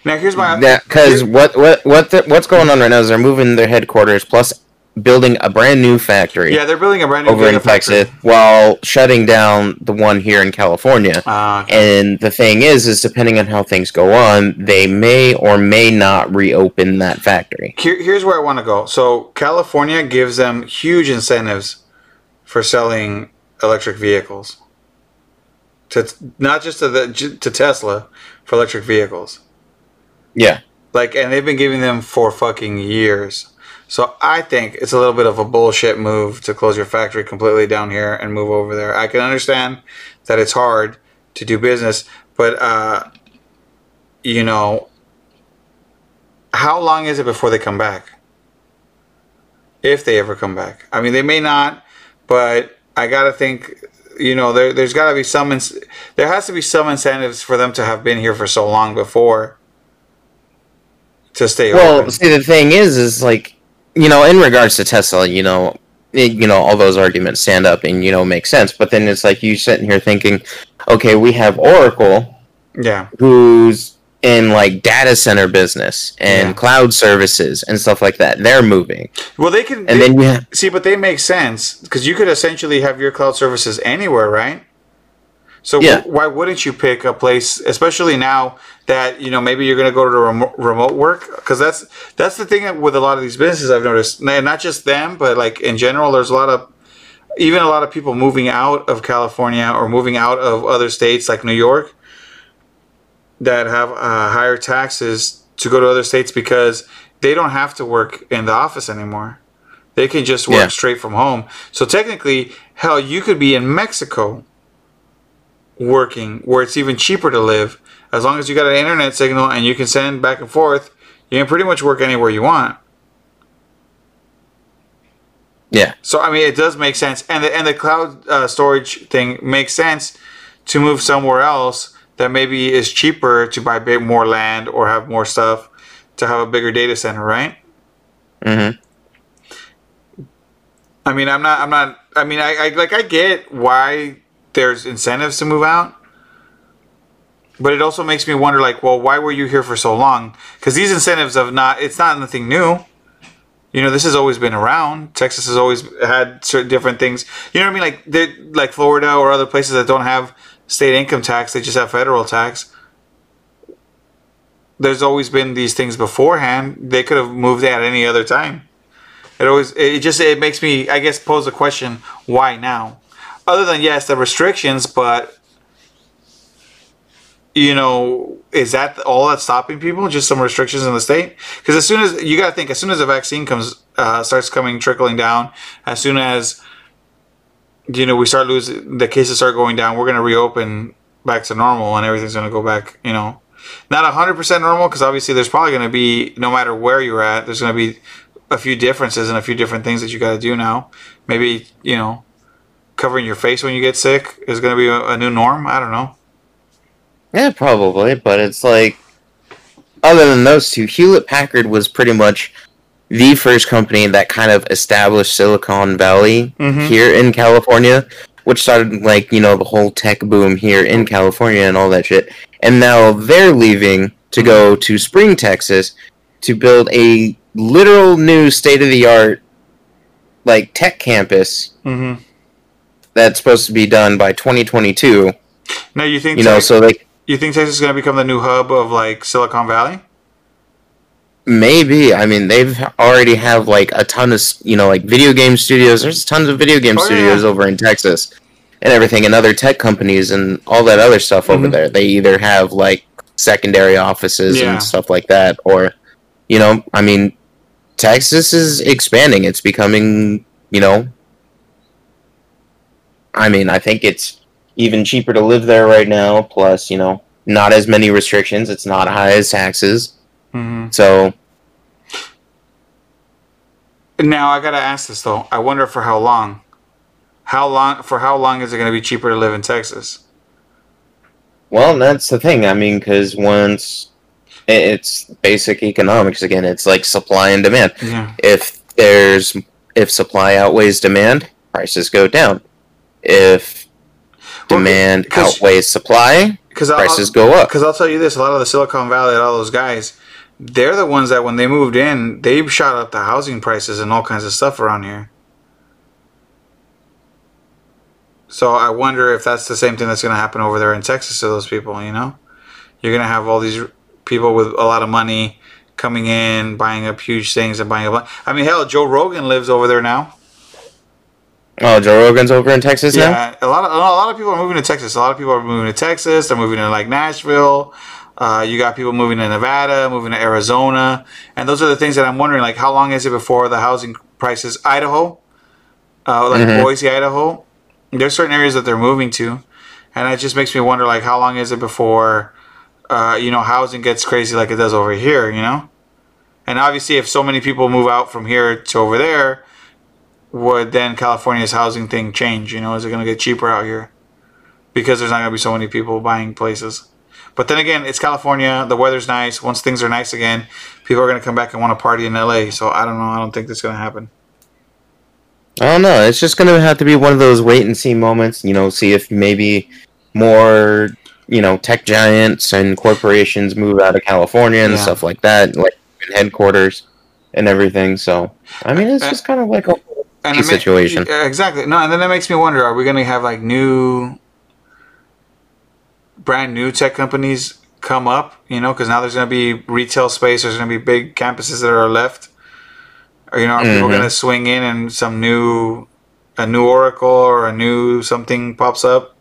Now, here's my. That because what what what the, what's going on right now is they're moving their headquarters plus building a brand new factory yeah, they're building a brand new over in. Texas while shutting down the one here in California. Uh, okay. And the thing is, is depending on how things go on, they may or may not reopen that factory. Here, here's where I want to go. So, California gives them huge incentives for selling electric vehicles. To not just to the to Tesla for electric vehicles. Yeah, Like, and they've been giving them for fucking years. So I think it's a little bit of a bullshit move to close your factory completely down here and move over there. I can understand that it's hard to do business, but uh, you know, how long is it before they come back? If they ever come back, I mean, they may not, but I gotta think. You know, there, there's got to be some. Ins- there has to be some incentives for them to have been here for so long before to stay Well, open. see, the thing is, is like, you know, in regards to Tesla, you know, it, you know, all those arguments stand up and you know make sense. But then it's like you sitting here thinking, okay, we have Oracle, Yeah, who's in like data center business and Yeah. cloud services and stuff like that. They're moving, well, they can. and they- then you have see, but they make sense because you could essentially have your cloud services anywhere, right? So Yeah. why wouldn't you pick a place, especially now that you know maybe you're going to go to remote, remote work? Because that's that's the thing with a lot of these businesses I've noticed, and not just them, but like in general, there's a lot of even a lot of people moving out of California or moving out of other states like New York that have uh, higher taxes to go to other states because they don't have to work in the office anymore. They can just work Yeah. straight from home. So technically, hell, you could be in Mexico working where it's even cheaper to live as long as you got an internet signal and you can send back and forth. You can pretty much work anywhere you want. yeah, So I mean, it does make sense, and the and the cloud uh, storage thing makes sense to move somewhere else that maybe is cheaper to buy big more land or have more stuff to have a bigger data center, right? Mm-hmm. I mean, I'm not, I'm not. I mean, I, I like, I get why there's incentives to move out, but it also makes me wonder, like, well, why were you here for so long? Because these incentives have not. It's not nothing new. You know, this has always been around. Texas has always had certain different things. You know what I mean? Like, they're, like Florida or other places that don't have state income tax; they just have federal tax. There's always been these things beforehand. They could have moved at any other time. It always it just it makes me I guess pose the question why now? Other than yes the restrictions, but you know is that all that's stopping people? Just some restrictions in the state? Because as soon as you got to think, as soon as the vaccine comes uh, starts coming trickling down, as soon as you know we start losing the cases start going down, we're gonna reopen back to normal and everything's gonna go back. You know, not hundred percent normal because obviously there's probably gonna be no matter where you're at, there's gonna be a few differences and a few different things that you got to do now. Maybe you know, covering your face when you get sick is going to be a, a new norm. I don't know. Yeah, probably, but it's like other than those two, Hewlett Packard was pretty much the first company that kind of established Silicon Valley Mhm. here in California, which started like, you know, the whole tech boom here in California and all that shit. And now they're leaving to go to Spring, Texas to build a literal new state of the art like tech campus Mm-hmm. That's supposed to be done by 2022. Now you think You know, Tex- so like you think Texas is going to become the new hub of like Silicon Valley? Maybe. I mean, they've already have like a ton of you know like video game studios. There's tons of video game Oh, studios yeah. over in Texas and everything, and other tech companies and all that other stuff over Mhm. there. They either have like secondary offices Yeah. and stuff like that, or you know, I mean, Texas is expanding. It's becoming you know. I mean, I think it's even cheaper to live there right now. Plus, you know, not as many restrictions. It's not high as taxes. Mm-hmm. So Now I got to ask this though. I wonder for how long. How long for how long is it going to be cheaper to live in Texas? Well, that's the thing. I mean, because once it's basic economics again, it's like supply and demand. Yeah. If there's if supply outweighs demand, prices go down. If Well, demand 'cause- outweighs supply, Because prices go up. Because I'll tell you this: a lot of the Silicon Valley, all those guys, they're the ones that when they moved in, they shot up the housing prices and all kinds of stuff around here. So I wonder if that's the same thing that's going to happen over there in Texas to those people. You know, you're going to have all these people with a lot of money coming in, buying up huge things and buying up. I mean, hell, Joe Rogan lives over there now. Oh, Joe Rogan's over in Texas now. Yeah, a lot of a lot of people are moving to Texas. A lot of people are moving to Texas. They're moving to like Nashville. Uh, you got people moving to Nevada, moving to Arizona, and those are the things that I'm wondering. Like, how long is it before the housing prices? Idaho, uh, like Mhm. Boise, Idaho. There's certain areas that they're moving to, and it just makes me wonder. Like, how long is it before, uh, you know, housing gets crazy like it does over here? You know, and obviously, if so many people move out from here to over there, would then California's housing thing change? You know, is it going to get cheaper out here because there's not going to be so many people buying places? But then again, it's California. The weather's nice. Once things are nice again, people are going to come back and want to party in LA. So I don't know. I don't think that's going to happen. I don't know. It's just gonna have to be one of those wait and see moments. You know, see if maybe more you know tech giants and corporations move out of California and Yeah. stuff like that, like headquarters and everything. So I mean, it's just kind of like a And ma- situation. Exactly. No, and then that makes me wonder: Are we going to have like new, brand new tech companies come up? You know, because now there's going to be retail space. There's going to be big campuses that are left. Or you know, are people Mhm. going to swing in and some new, a new Oracle or a new something pops up,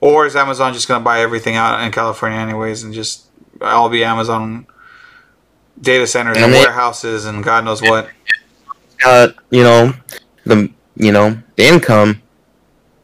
or is Amazon just going to buy everything out in California anyways and just all be Amazon data centers I and mean- warehouses and God knows what? Got you know the you know the income.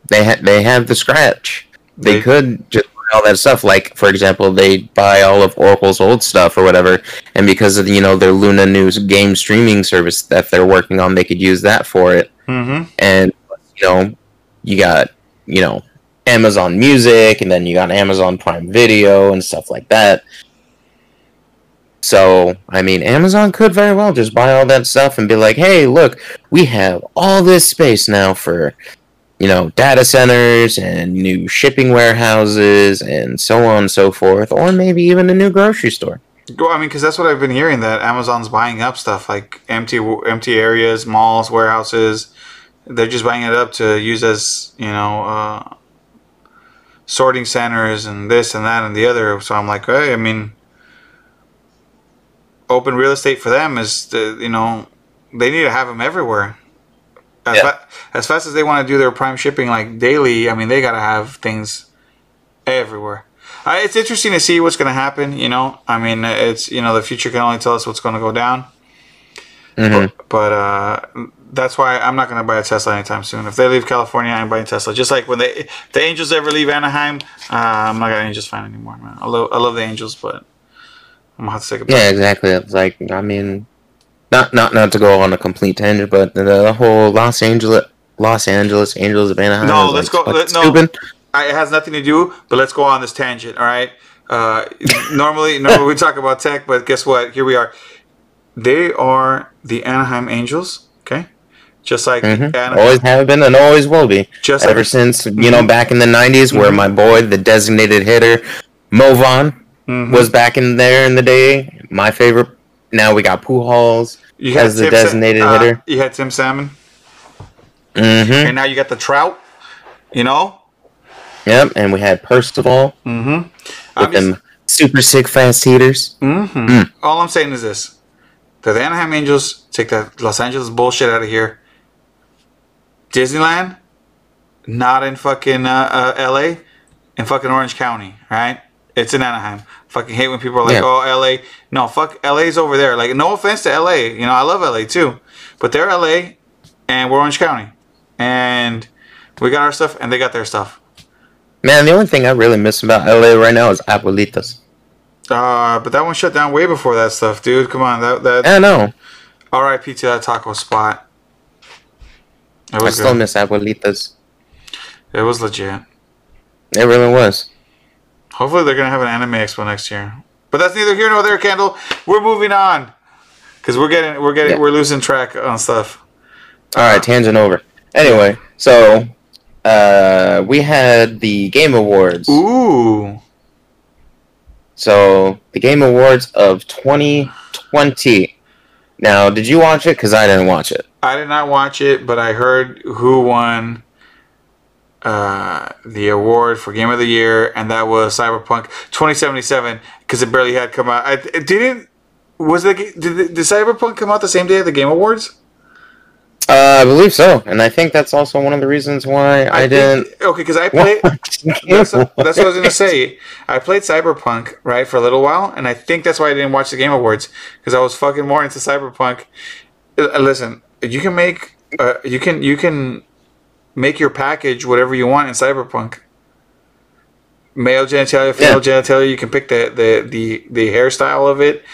They ha- they have the scratch. They They- could just buy all that stuff. Like for example, they buy all of Oracle's old stuff or whatever, and because of you know their Luna News game streaming service that they're working on, they could use that for it. Mm-hmm. and you know you got you know amazon music and then you got amazon prime video and stuff like that so i mean amazon could very well just buy all that stuff and be like hey look we have all this space now for you know data centers and new shipping warehouses and so on and so forth or maybe even a new grocery store I mean, because that's what I've been hearing that Amazon's buying up stuff like empty empty areas, malls, warehouses. They're just buying it up to use as you know uh, sorting centers and this and that and the other. So I'm like, hey, I mean, open real estate for them is the, you know they need to have them everywhere. As, Yeah. fa- as fast as they want to do their prime shipping like daily, I mean, they gotta have things everywhere. Uh, it's interesting to see what's going to happen. You know, I mean, it's you know the future can only tell us what's going to go down. Mhm. But, but uh, that's why I'm not going to buy a Tesla anytime soon. If they leave California, I'm buying Tesla. Just like when they the Angels ever leave Anaheim, uh, I'm not an Angels fan anymore, man. I love I love the Angels, but I'm gonna have to take a yeah exactly it's like i mean not not not to go on a complete tangent, but the, whole Los Angeles Los Angeles Angels of Anaheim. No, let's like, go- no. stupid. It has nothing to do, but let's go on this tangent. All right. Uh, [LAUGHS] normally, normally we talk about tech, but guess what? Here we are. They are the Anaheim Angels. Okay, just like hmm Anaheim, Always have been and always will be. just Ever like since you know back in the '90s, where Mhm. my boy, the designated hitter, Mo Vaughn, Mhm. was back in there in the day. My favorite. Now we got Pujols. you as the Tim Sa- designated uh, hitter. You had Tim Salmon, Mm-hmm. and now you got the Trout. You know. Yep, and we had Percival Mm-hmm. with them super sick fast heaters. Mm-hmm. Mm. All I'm saying is this: the Anaheim Angels take that Los Angeles bullshit out of here. Disneyland, not in fucking uh, uh, L.A., in fucking Orange County, right? It's in Anaheim. Fucking hate when people are like, Yeah. "Oh, L.A." No, fuck, L.A.'s over there. Like, no offense to L.A. You know, I love L.A. too, but they're L.A. and we're Orange County, and we got our stuff and they got their stuff. Man, the only thing I really miss about LA right now is Abuelitas. Uh, but that one shut down way before that stuff, dude. Come on, that that I know. R.I.P. to that taco spot. It I was still good. miss Abuelitas. It was legit. It really was. Hopefully, they're gonna have an anime expo next year. But that's neither here nor there, Kendall. We're moving on because we're getting we're getting Yeah. we're losing track on stuff. All right, tangent over. Anyway, so uh, we had the Game Awards. Ooh, So the Game Awards of 2020. Now, did you watch it? Because I didn't watch it. I did not watch it, but I heard who won uh, the award for Game of the Year, and that was Cyberpunk 2077 because it barely had come out. I it didn't. Was the did, the, did Cyberpunk come out the same day as the Game Awards? Uh, I believe so, and I think that's also one of the reasons why I, didn't. think- okay, because I [LAUGHS] played. watch the Game that's, that's what I was gonna say. I played Cyberpunk right for a little while, and I think that's why I didn't watch the Game Awards because I was fucking more into Cyberpunk. Uh, listen, you can make uh, you can you can make your package whatever you want in Cyberpunk. Male genitalia, female genitalia. You can pick the the the, the hairstyle of it.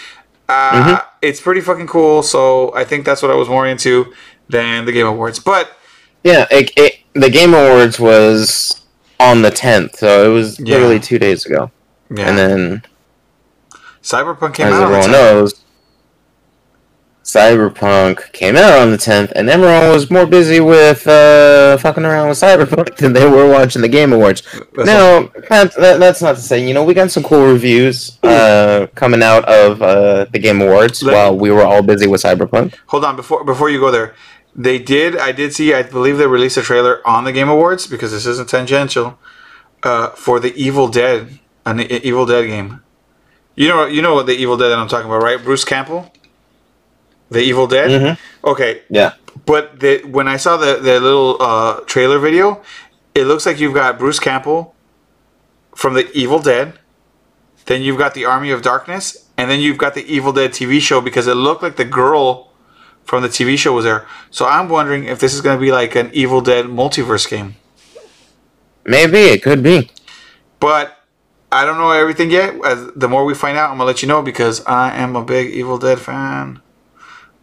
Uh, Mm-hmm. It's pretty fucking cool. So I think that's what I was more into than the Game Awards. But Yeah, it, it, the Game Awards was on the 10th, so it was Yeah. literally two days ago. yeah, And then, Cyberpunk came as out. on the everyone 10th. knows, Cyberpunk came out on the 10th, and everyone was more busy with uh, fucking around with Cyberpunk [LAUGHS] than they were watching the Game Awards. That's Now, that, that, that's not to say, you know, we got some cool reviews uh, coming out of uh, the Game Awards Let- while we were all busy with Cyberpunk. Hold on before before you go there. They did. I did see. I believe they released a trailer on the Game Awards because this isn't tangential. Uh, for the Evil Dead, an Evil Dead game. You know. You know what the Evil Dead that I'm talking about, right? Bruce Campbell. The Evil Dead. Mhm. Okay, Yeah. but the, when I saw the the little uh, trailer video, it looks like you've got Bruce Campbell from the Evil Dead. Then you've got the Army of Darkness, and then you've got the Evil Dead TV show because it looked like the girl from the TV show was there. So I'm wondering if this is going to be like an Evil Dead multiverse game. Maybe, it could be. But I don't know everything yet. As the more we find out, I'm gonna let you know because I am a big Evil Dead fan.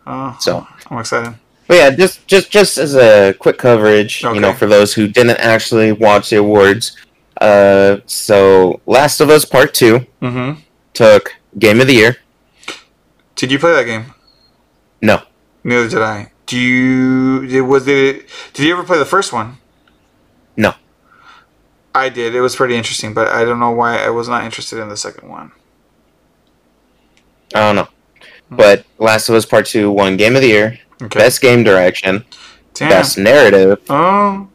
Oh, So. I'm excited. But yeah, just just just as a quick coverage, you know, for those who didn't actually watch the awards. Uh, so Last of Us Part Two Mm-hmm. took Game of the Year. Did you play that game? No, Neither did I. Do you? Did, was it? Did you ever play the first one? no. I did. It was pretty interesting, but I don't know why I was not interested in the second one. I don't know. Hmm. But Last of Us Part Two won Game of the Year, Okay. Best Game Direction, damn. Best Narrative, Oh,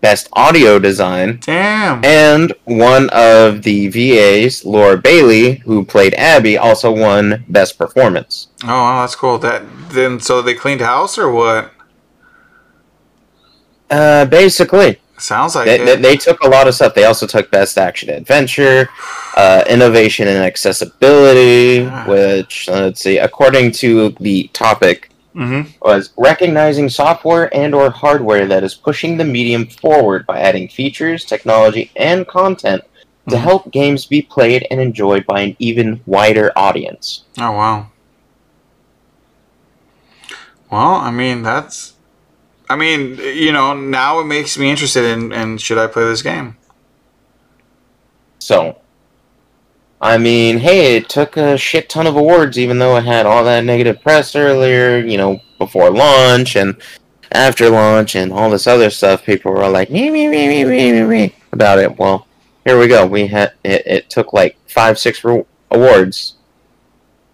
Best Audio Design, damn. and one of the VAs, Laura Bailey, who played Abby, also won Best Performance. Oh, wow, that's cool. That then, so they cleaned house or what? Uh, basically, Sounds like they, they, took a lot of stuff. They also took Best Action Adventure, uh, Innovation and Accessibility, Ah. which, let's see, according to the topic, mm-hmm. was recognizing software and or hardware that is pushing the medium forward by adding features, technology, and content to Mhm. help games be played and enjoyed by an even wider audience. Oh wow. Well, I mean that's. I mean, you know, now it makes me interested in, in should I play this game? So, I mean, hey, it took a shit ton of awards, even though it had all that negative press earlier, you know, before launch and after launch and all this other stuff. People were like, me, me, me, me, me, me, me about it. Well, here we go. We had it, it took like five, six re- awards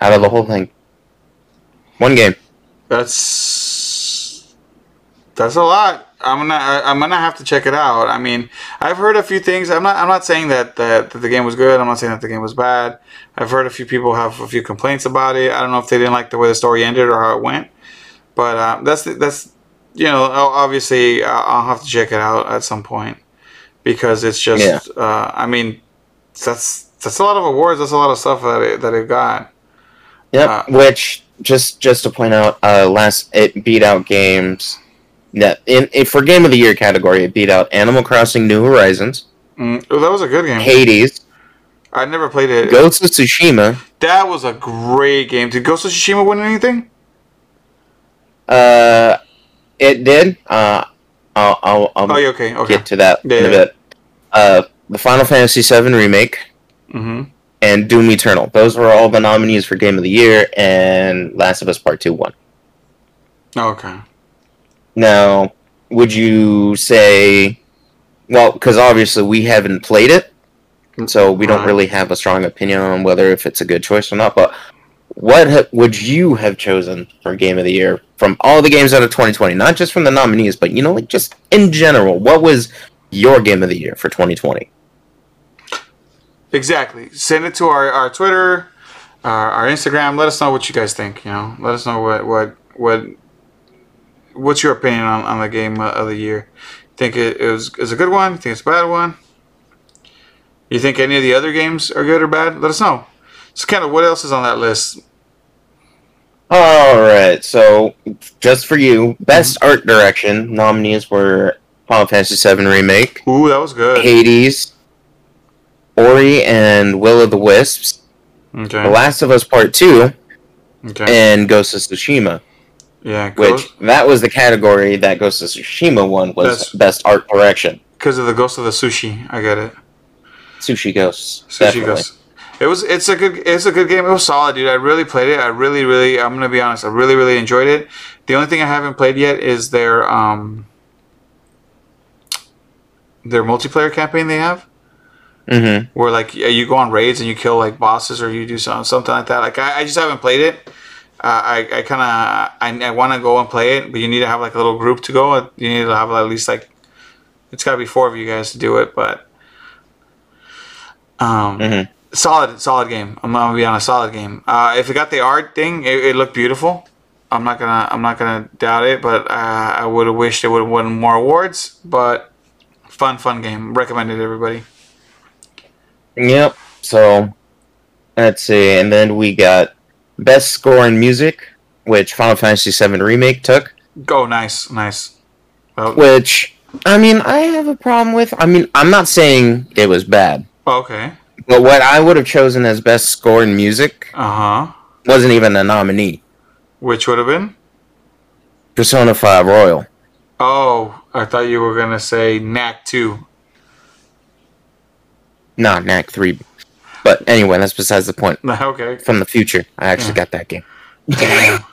out of the whole thing. One game. That's that's a lot. I'm gonna I, I'm gonna have to check it out. I mean, I've heard a few things. I'm not I'm not saying that, that that the game was good. I'm not saying that the game was bad. I've heard a few people have a few complaints about it. I don't know if they didn't like the way the story ended or how it went. But uh, that's that's you know obviously uh, I'll have to check it out at some point because it's just Yeah. uh, I mean that's that's a lot of awards. That's a lot of stuff that it, that it got. Yep. Uh, Which just just to point out, uh, last it beat out games that in, in for game of the year category, it beat out Animal Crossing: New Horizons, Mm, oh, that was a good game. Hades, I never played it. Ghost of Tsushima. That was a great game. Did Ghost of Tsushima win anything? Uh, it did. Uh, I'll I'll, I'll Oh, okay, okay. get to that Yeah, in a bit. Uh, the Final Fantasy VII remake Mm-hmm. and Doom Eternal. Those were all the nominees for Game of the Year, and Last of Us Part Two won. Okay. Now, would you say, well, because obviously we haven't played it, and so we don't really have a strong opinion on whether if it's a good choice or not. But what ha- would you have chosen for Game of the Year from all the games out of 2020? Not just from the nominees, but you know, like just in general. What was your Game of the Year for 2020? Exactly. Send it to our, our Twitter, our, our Instagram. Let us know what you guys think. You know, let us know what what what what's your opinion on, on the game uh, of the year. Think it, it was is a good one? Think it's a bad one? You think any of the other games are good or bad? Let us know. So, kind of what else is on that list? All right, so just for you, best mm-hmm. art direction nominees were Final Fantasy VII remake, Ooh, that was good. Hades, Ori and Will of the Wisps, The Last of Us Part Two, Okay. and Ghost of Tsushima. Yeah. Which that was the category that Ghost of Tsushima won was That's- best art direction. because of the ghost of the sushi. I get it. Sushi Ghosts, Sushi definitely. Ghost. It was. It's a good. It's a good game. It was solid, dude. I really played it. I really, really. I'm gonna be honest. I really, really enjoyed it. The only thing I haven't played yet is their um their multiplayer campaign they have, Mm-hmm. where like you go on raids and you kill like bosses or you do some, something like that. Like I, I just haven't played it. Uh, I, I kind of I, I want to go and play it, but you need to have like a little group to go. You need to have at least like it's got to be four of you guys to do it. But um, Mhm. solid, solid game. I'm gonna be on a solid game. Uh, if it got the art thing, it, it looked beautiful. I'm not gonna I'm not gonna doubt it, but uh, I would have wished it would have won more awards. But fun, fun game. Recommended everybody. Yep. So let's see, and then we got best score in music, which Final Fantasy VII remake took. Go, nice, nice. Oh, Which I mean, I have a problem with. I mean, I'm not saying it was bad, okay. but what I would have chosen as best score in music Uh huh. wasn't even a nominee. Which would have been? Persona 5 Royal. Oh, I thought you were gonna say Knack Two. Not Knack 3. But anyway, that's besides the point. okay. From the future, I actually Yeah. got that game. [LAUGHS]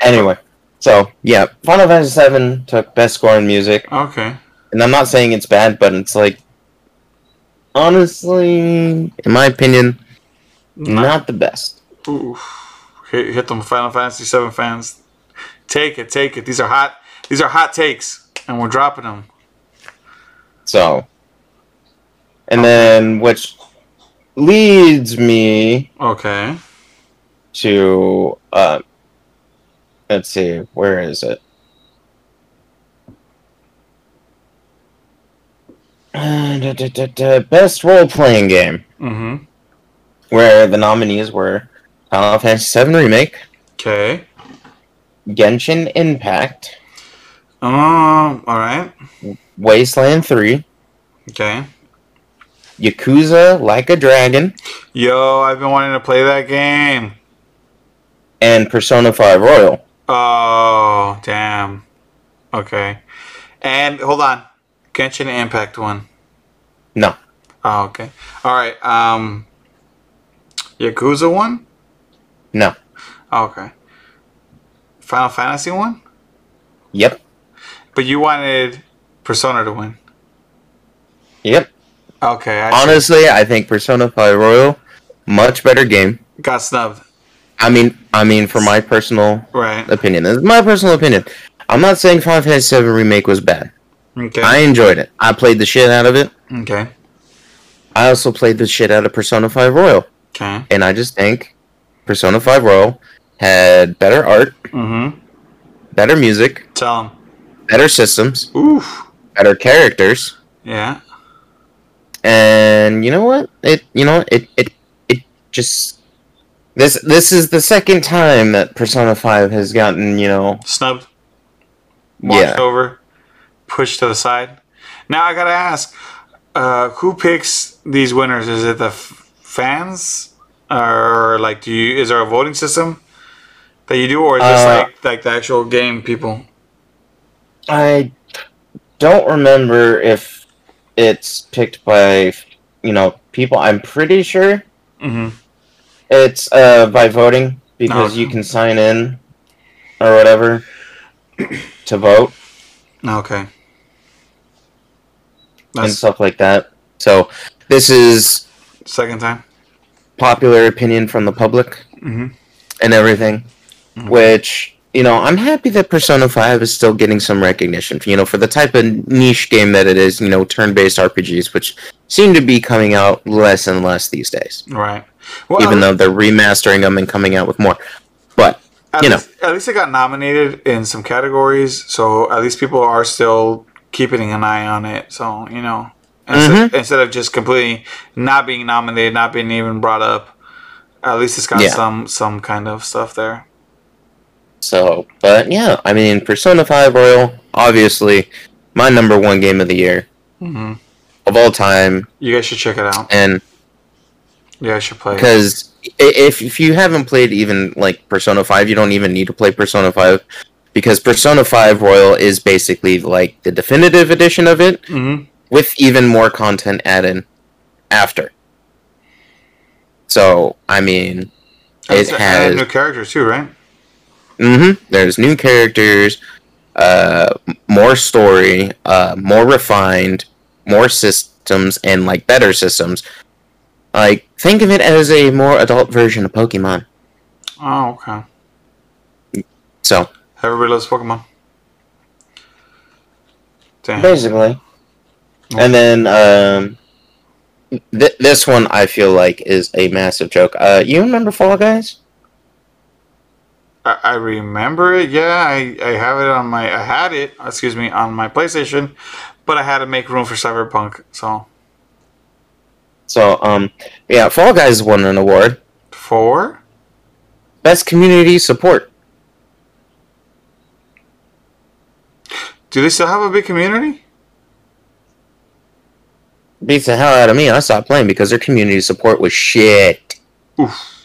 Anyway, so yeah, Final Fantasy VII took best score in music, okay. and I'm not saying it's bad, but it's like honestly, in my opinion, not the best. Ooh. Hit, hit them Final Fantasy VII fans. Take it, take it. These are hot. These are hot takes, and we're dropping them. So, and then which leads me Okay. to uh, let's see, where is it? Uh, da, da, da, best role playing game, Mm-hmm. where the nominees were Final Fantasy VII Remake, Okay. Genshin Impact, Um. All right. Wasteland 3, Okay. Yakuza Like a Dragon, Yo, I've been wanting to play that game. and Persona 5 Royal. Oh, damn. Okay. And hold on. Genshin Impact one. No. Oh, okay. All right. Um, Yakuza one. No. Oh, okay. Final Fantasy one. Yep. But you wanted Persona to win. Yep. Okay. I. Honestly, I think Persona 5 Royal, much better game. got snubbed. I mean, I mean, for my personal Right. opinion, this is my personal opinion. I'm not saying Final Fantasy VII Remake was bad. Okay. I enjoyed it. I played the shit out of it. okay. I also played the shit out of Persona 5 Royal. Okay. And I just think Persona 5 Royal had better art, Mm-hmm. better music, Tell him. better systems, Oof. better characters. Yeah. And you know what? It you know it it it just this this is the second time that Persona 5 has gotten, you know, Snubbed. Watched yeah. over. Pushed to the side. Now I gotta ask, uh, who picks these winners? Is it the f- fans, or like, do you? Is there a voting system that you do, or is this Uh, like like the actual game people? I don't remember if it's picked by, you know, people. I'm pretty sure Mm-hmm. it's uh, by voting because Oh. you can sign in or whatever [CLEARS THROAT] to vote Okay. and stuff like that. So this is second time. popular opinion from the public Mm-hmm. and everything, Mhm. which you know I'm happy that Persona Five is still getting some recognition. You know, for the type of niche game that it is. You know, turn-based RPGs, which seem to be coming out less and less these days. Right. Well, even though they're remastering them and coming out with more. But you know. least, at least it got nominated in some categories, so at least people are still keeping an eye on it. So you know, instead, Mm-hmm. instead of just completely not being nominated, not being even brought up, at least it's got Yeah. some some kind of stuff there. So, but yeah, I mean, Persona Five Royal, obviously, my number one game of the year hmm of all time, You guys should check it out. and yeah, I should play. it. because if if you haven't played even like Persona Five, you don't even need to play Persona Five. Because Persona 5 Royal is basically like the definitive edition of it, Mhm. with even more content added after. So, I mean, it has new characters too, right? Hmm There's new characters, uh, more story, uh, more refined, more systems, and like better systems. Like think of it as a more adult version of Pokemon. Oh, okay. So Everybody loves Pokemon. Damn. basically, and then um, th- this one I feel like is a massive joke. Uh, you remember Fall Guys? I, I remember it. Yeah, I, I have it on my. I had it. Excuse me, on my PlayStation, but I had to make room for Cyberpunk. So So um, yeah, Fall Guys won an award, for best community support. Do they still have a big community? Beats the hell out of me. I stopped playing because their community support was shit. Oof.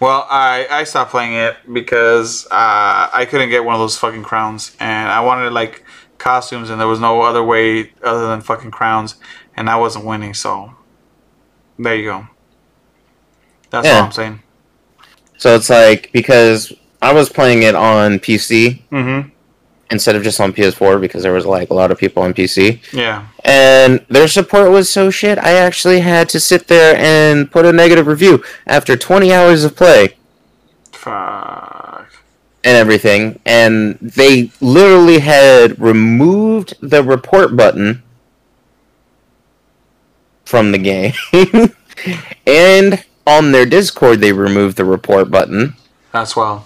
Well, I I stopped playing it because uh, I couldn't get one of those fucking crowns, and I wanted like costumes, and there was no other way other than fucking crowns, and I wasn't winning. So there you go. That's Yeah. all I'm saying. So it's like because I was playing it on PC Mm-hmm. Instead of just on PS4 because there was like a lot of people on PC Yeah. and their support was so shit I actually had to sit there and put a negative review after 20 hours of play Fuck. and everything and they literally had removed the report button from the game [LAUGHS] and on their discord they removed the report button That's wild.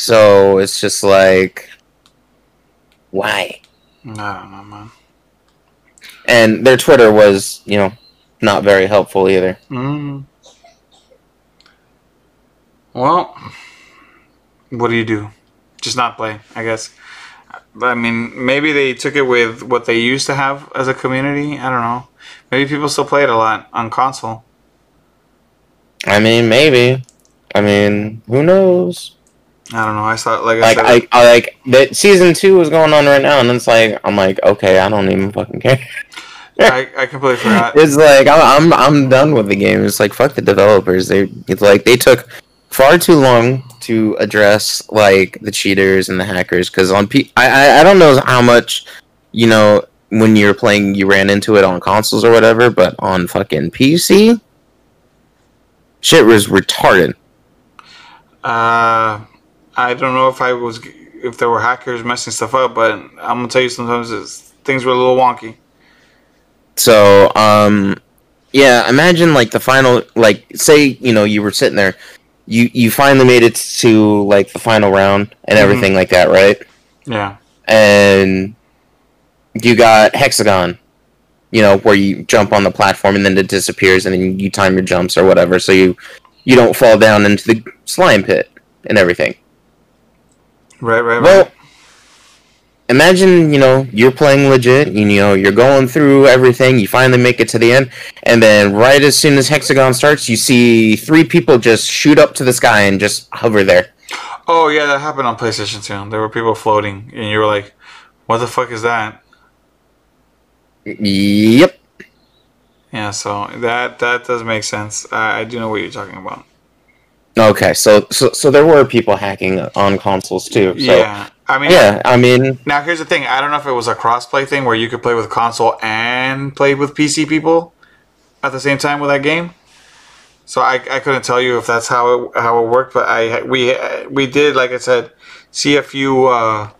So it's just like, why? I don't know, man. And their Twitter was, you know, not very helpful either. Mm. Well, what do you do? Just not play, I guess. I mean, maybe they took it with what they used to have as a community. I don't know. Maybe people still play it a lot on console. I mean, maybe. I mean, who knows? I don't know. I saw like I Like said, I, I like that season two is going on right now, and it's like I'm like, okay, I don't even fucking care. I, I completely forgot. [LAUGHS] It's like I'm I'm I'm done with the game. It's like fuck the developers. They it's like they took far too long to address like the cheaters and the hackers because on P I, I I don't know how much you know when you're playing you ran into it on consoles or whatever, but on fucking PC, shit was retarded. Uh, I don't know if I was if there were hackers messing stuff up, but I'm gonna tell you sometimes it's, things were a little wonky. So, um, yeah, imagine like the final, like, say, you know, you were sitting there, you you finally made it to like the final round and Mhm. everything like that, right? Yeah. And you got Hex-A-Gone, you know, where you jump on the platform and then it disappears, and then you time your jumps or whatever, so you you don't fall down into the slime pit and everything. Right. Right. Right. Well, imagine you know you're playing legit. You know you're going through everything. You finally make it to the end, and then right as soon as Hex-A-Gone starts, you see three people just shoot up to the sky and just hover there. oh yeah, that happened on PlayStation 2. There were people floating, and you were like, "What the fuck is that?" Yep. Yeah. So that that does make sense. I, I do know what you're talking about. Okay, so so so there were people hacking on consoles too. So, yeah. I mean, Yeah, I mean, Now here's the thing. I don't know if it was a cross-play thing where you could play with console and play with PC people at the same time with that game. So I, I couldn't tell you if that's how it how it worked, but I we we did like I said see a few uh,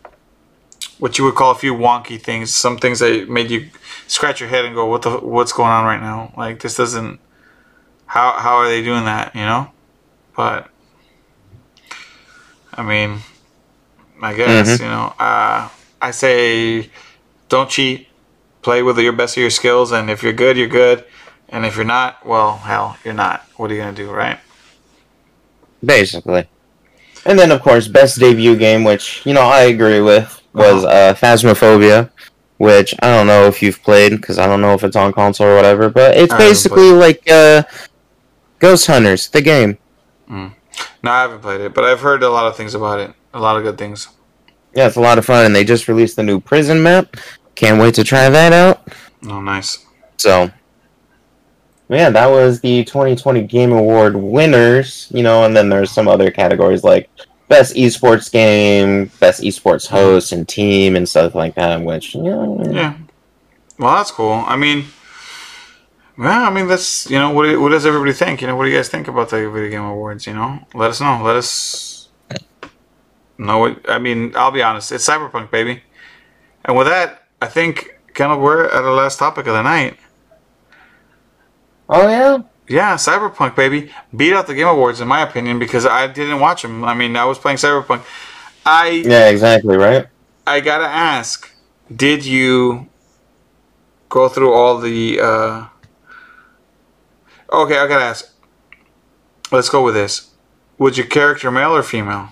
what you would call a few wonky things, some things that made you scratch your head and go, "What the what's going on right now? Like this doesn't how how are they doing that?" You know, but I mean, I guess Mhm. you know. Uh, I say, don't cheat. Play with your best of your skills, and if you're good, you're good, and if you're not, well, hell, you're not. What are you gonna do, right? basically. And then of course, best debut game, which you know I agree with, was uh, Phasmophobia, which I don't know if you've played because I don't know if it's on console or whatever, but it's basically like uh, Ghost Hunters, the game. Mm. No, I haven't played it, but I've heard a lot of things about it. A lot of good things. Yeah, it's a lot of fun, and they just released the new prison map. Can't wait to try that out. Oh, nice. So, yeah, that was the 2020 Game Award winners. You know, and then there's some other categories like best esports game, best esports host and team, and stuff like that. Which, you know, Yeah. Well, that's cool. I mean, well, I mean, that's you know, what do- what does everybody think? You know, what do you guys think about the video game awards? You know, let us know. Let us know what. I mean, I'll be honest. It's Cyberpunk, baby. And with that, I think kind of we're at the last topic of the night. oh yeah, Yeah, Cyberpunk, baby, beat out the Game Awards in my opinion because I didn't watch them. I mean, I was playing Cyberpunk. I yeah, exactly right. I gotta ask, did you go through all the? uh Okay, I gotta ask. Let's go with this. Was your character male or female?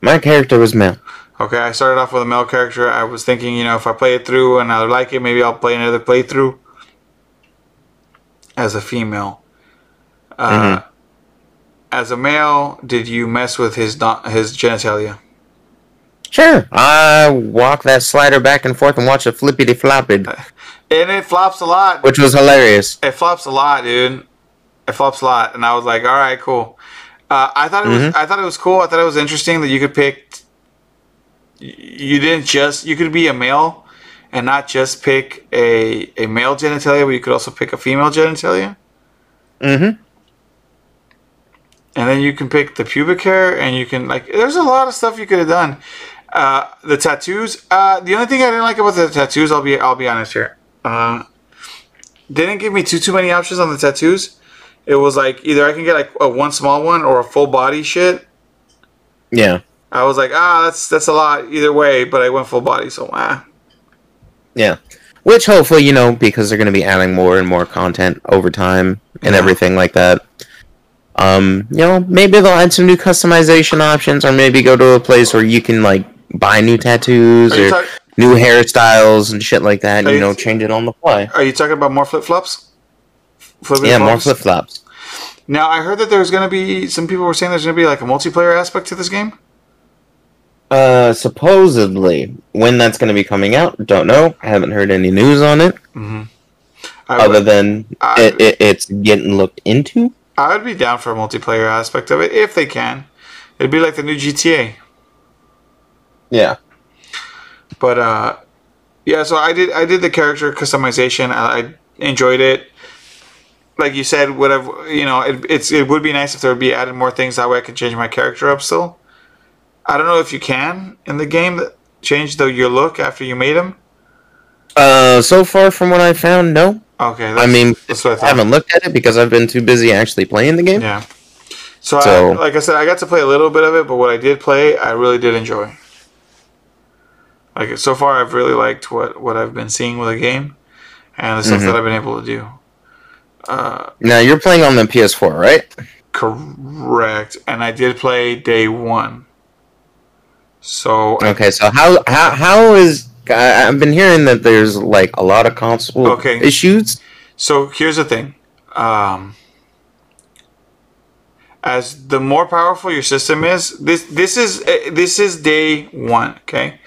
My character was male. Okay, I started off with a male character. I was thinking, you know, if I play it through and I like it, maybe I'll play another playthrough as a female. Uh, As a male, did you mess with his his genitalia? Sure, I walk that slider back and forth and watch it flippity floppity, [LAUGHS] And it flops a lot. which was hilarious. It flops a lot, dude. It flops a lot, and I was like, "All right, cool." Uh, I thought it was. I thought it was cool. I thought it was interesting that you could pick. You didn't just. You could be a male, and not just pick a a male genitalia, but you could also pick a female genitalia, Mm-hmm. and then you can pick the pubic hair, and you can like. There's a lot of stuff you could have done. Uh, the tattoos. Uh, the only thing I didn't like about the tattoos, I'll be I'll be honest here. Uh, didn't give me too too many options on the tattoos. It was like either I can get like a one small one or a full body shit. Yeah, I was like, ah, that's that's a lot either way, but I went full body, so ah. yeah. Which hopefully, you know, because they're going to be adding more and more content over time and Yeah. everything like that. Um, you know, maybe they'll add some new customization options, or maybe go to a place where you can like buy new tattoos or talk- new hairstyles and shit like that. Are you know, change it on the fly. are you talking about more flip flops? Yeah, more flip flops. Now I heard that there's going to be some people were saying there's going to be like a multiplayer aspect to this game. Uh, supposedly, when that's going to be coming out, don't know. I haven't heard any news on it, Mm-hmm. other than I- it, it, it's getting looked into. I would be down for a multiplayer aspect of it if they can. It'd be like the new GTA. Yeah. But uh, yeah, so I did I did the character customization. I, I enjoyed it. Like you said, would have you know it, it's it would be nice if there would be added more things that way I could change my character up still. I don't know if you can in the game change the your look after you made him. Uh, so far from what I found, no. Okay, I mean, that's what I I haven't looked at it because I've been too busy actually playing the game. Yeah. So, So- I, like I said, I got to play a little bit of it, but what I did play, I really did enjoy. Like so far, I've really liked what what I've been seeing with the game, and the stuff Mhm. that I've been able to do. Uh, Now you're playing on the PS4, right? correct, and I did play day one. So Okay, so how how how is I, I've been hearing that there's like a lot of console Okay. issues. So here's the thing. Um, as the more powerful your system is, this this is eh, this is day one, okay?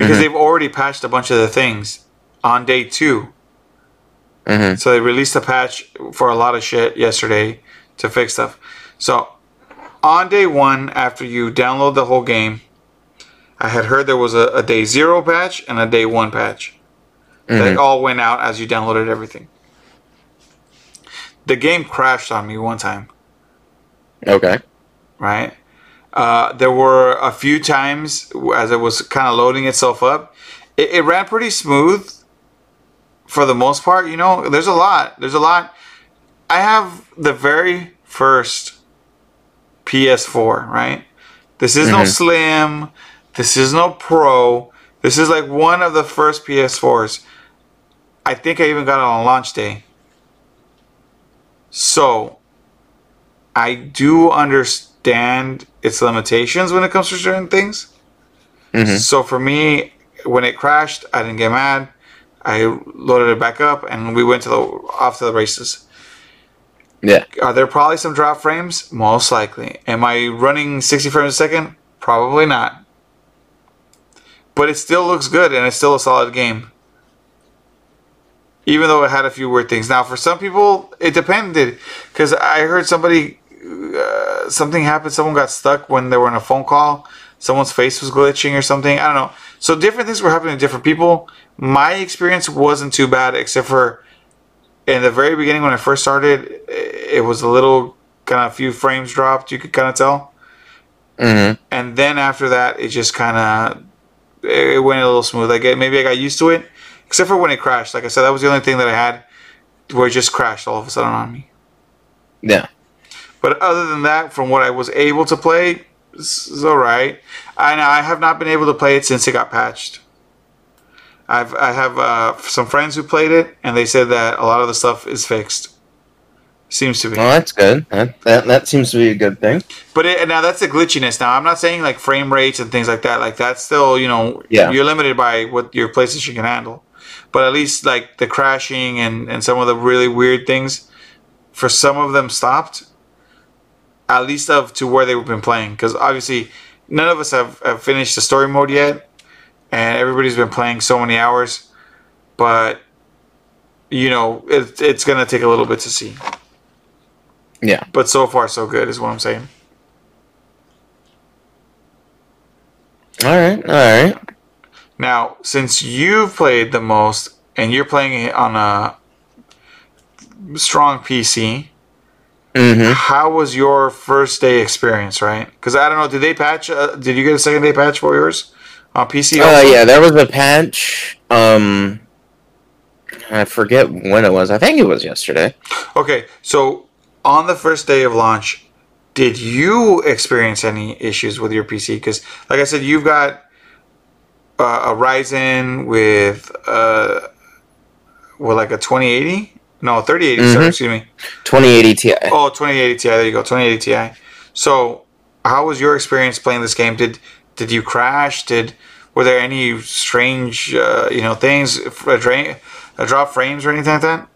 Because Mhm. they've already patched a bunch of the things on day two. hmm So they released a patch for a lot of shit yesterday to fix stuff. So on day one, after you download the whole game, I had heard there was a, a day zero patch and a day one patch. They all went out as you downloaded everything. The game crashed on me one time, Okay. right? Uh, there were a few times as it was kind of loading itself up. It, it ran pretty smooth for the most part. You know, there's a lot. There's a lot. I have the very first PS4, right? This is no Mhm. Slim. This is no Pro. This is like one of the first PS4s. I think I even got it on launch day. So, I do understand its limitations when it comes to certain things. hmm So for me, when it crashed, I didn't get mad. I loaded it back up, and we went to the off to the races. Yeah. Are there probably some drop frames? Most likely. Am I running 60 frames a second? Probably not. But it still looks good, and it's still a solid game. Even though it had a few weird things. Now, for some people, it depended. Because I heard somebody, uh, something happened. Someone got stuck when they were on a phone call. Someone's face was glitching or something. I don't know. So different things were happening to different people. My experience wasn't too bad, except for in the very beginning when I first started, it was a little kind of few frames dropped. You could kind of tell, hmm and then after that, it just kind of it went a little smooth. I get maybe I got used to it, except for when it crashed. Like I said, that was the only thing that I had where it just crashed all of a sudden on me. Yeah. But other than that, from what I was able to play, it's, it's all right. And I have not been able to play it since it got patched. I've I have uh, some friends who played it, and they said that a lot of the stuff is fixed. Seems to be. Well, that's good. That, that that seems to be a good thing. But it, now that's the glitchiness. Now I'm not saying like frame rates and things like that. Like that's still you know Yeah. you're limited by what your PlayStation can handle. But at least like the crashing and and some of the really weird things, for some of them stopped. At least of to where they've been playing, because obviously none of us have, have finished the story mode yet, and everybody's been playing so many hours. But you know it, it's gonna take a little bit to see. Yeah. But so far so good is what I'm saying. All right. All right. Now, since you've played the most and you're playing it on a strong PC, hmm how was your first day experience, right? Because I don't know, did they patch, uh, did you get a second day patch for yours on PC? Uh, yeah, there was a patch. Um, I forget when it was. I think it was yesterday. Okay, so on the first day of launch, did you experience any issues with your PC? Because, like I said, you've got uh, a Ryzen with, uh, with like a 2080? No, 3080, sorry, Mhm. excuse me. 2080 Ti. Oh, 2080 Ti. There you go, 2080 Ti. So, how was your experience playing this game? Did did you crash? Did were there any strange, uh, you know, things, a, drain, a drop frames or anything like that?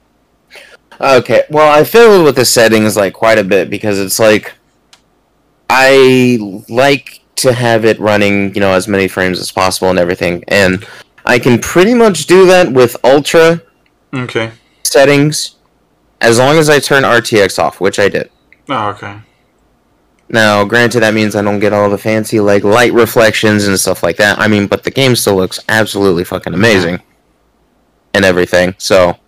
Okay, well, I fiddled with the settings like quite a bit because it's like I like to have it running, you know, as many frames as possible and everything, and I can pretty much do that with ultra Okay. Settings as long as I turn RTX off, which I did. Oh, okay. Now, granted, that means I don't get all the fancy like light reflections and stuff like that. I mean, but the game still looks absolutely fucking amazing and everything. So,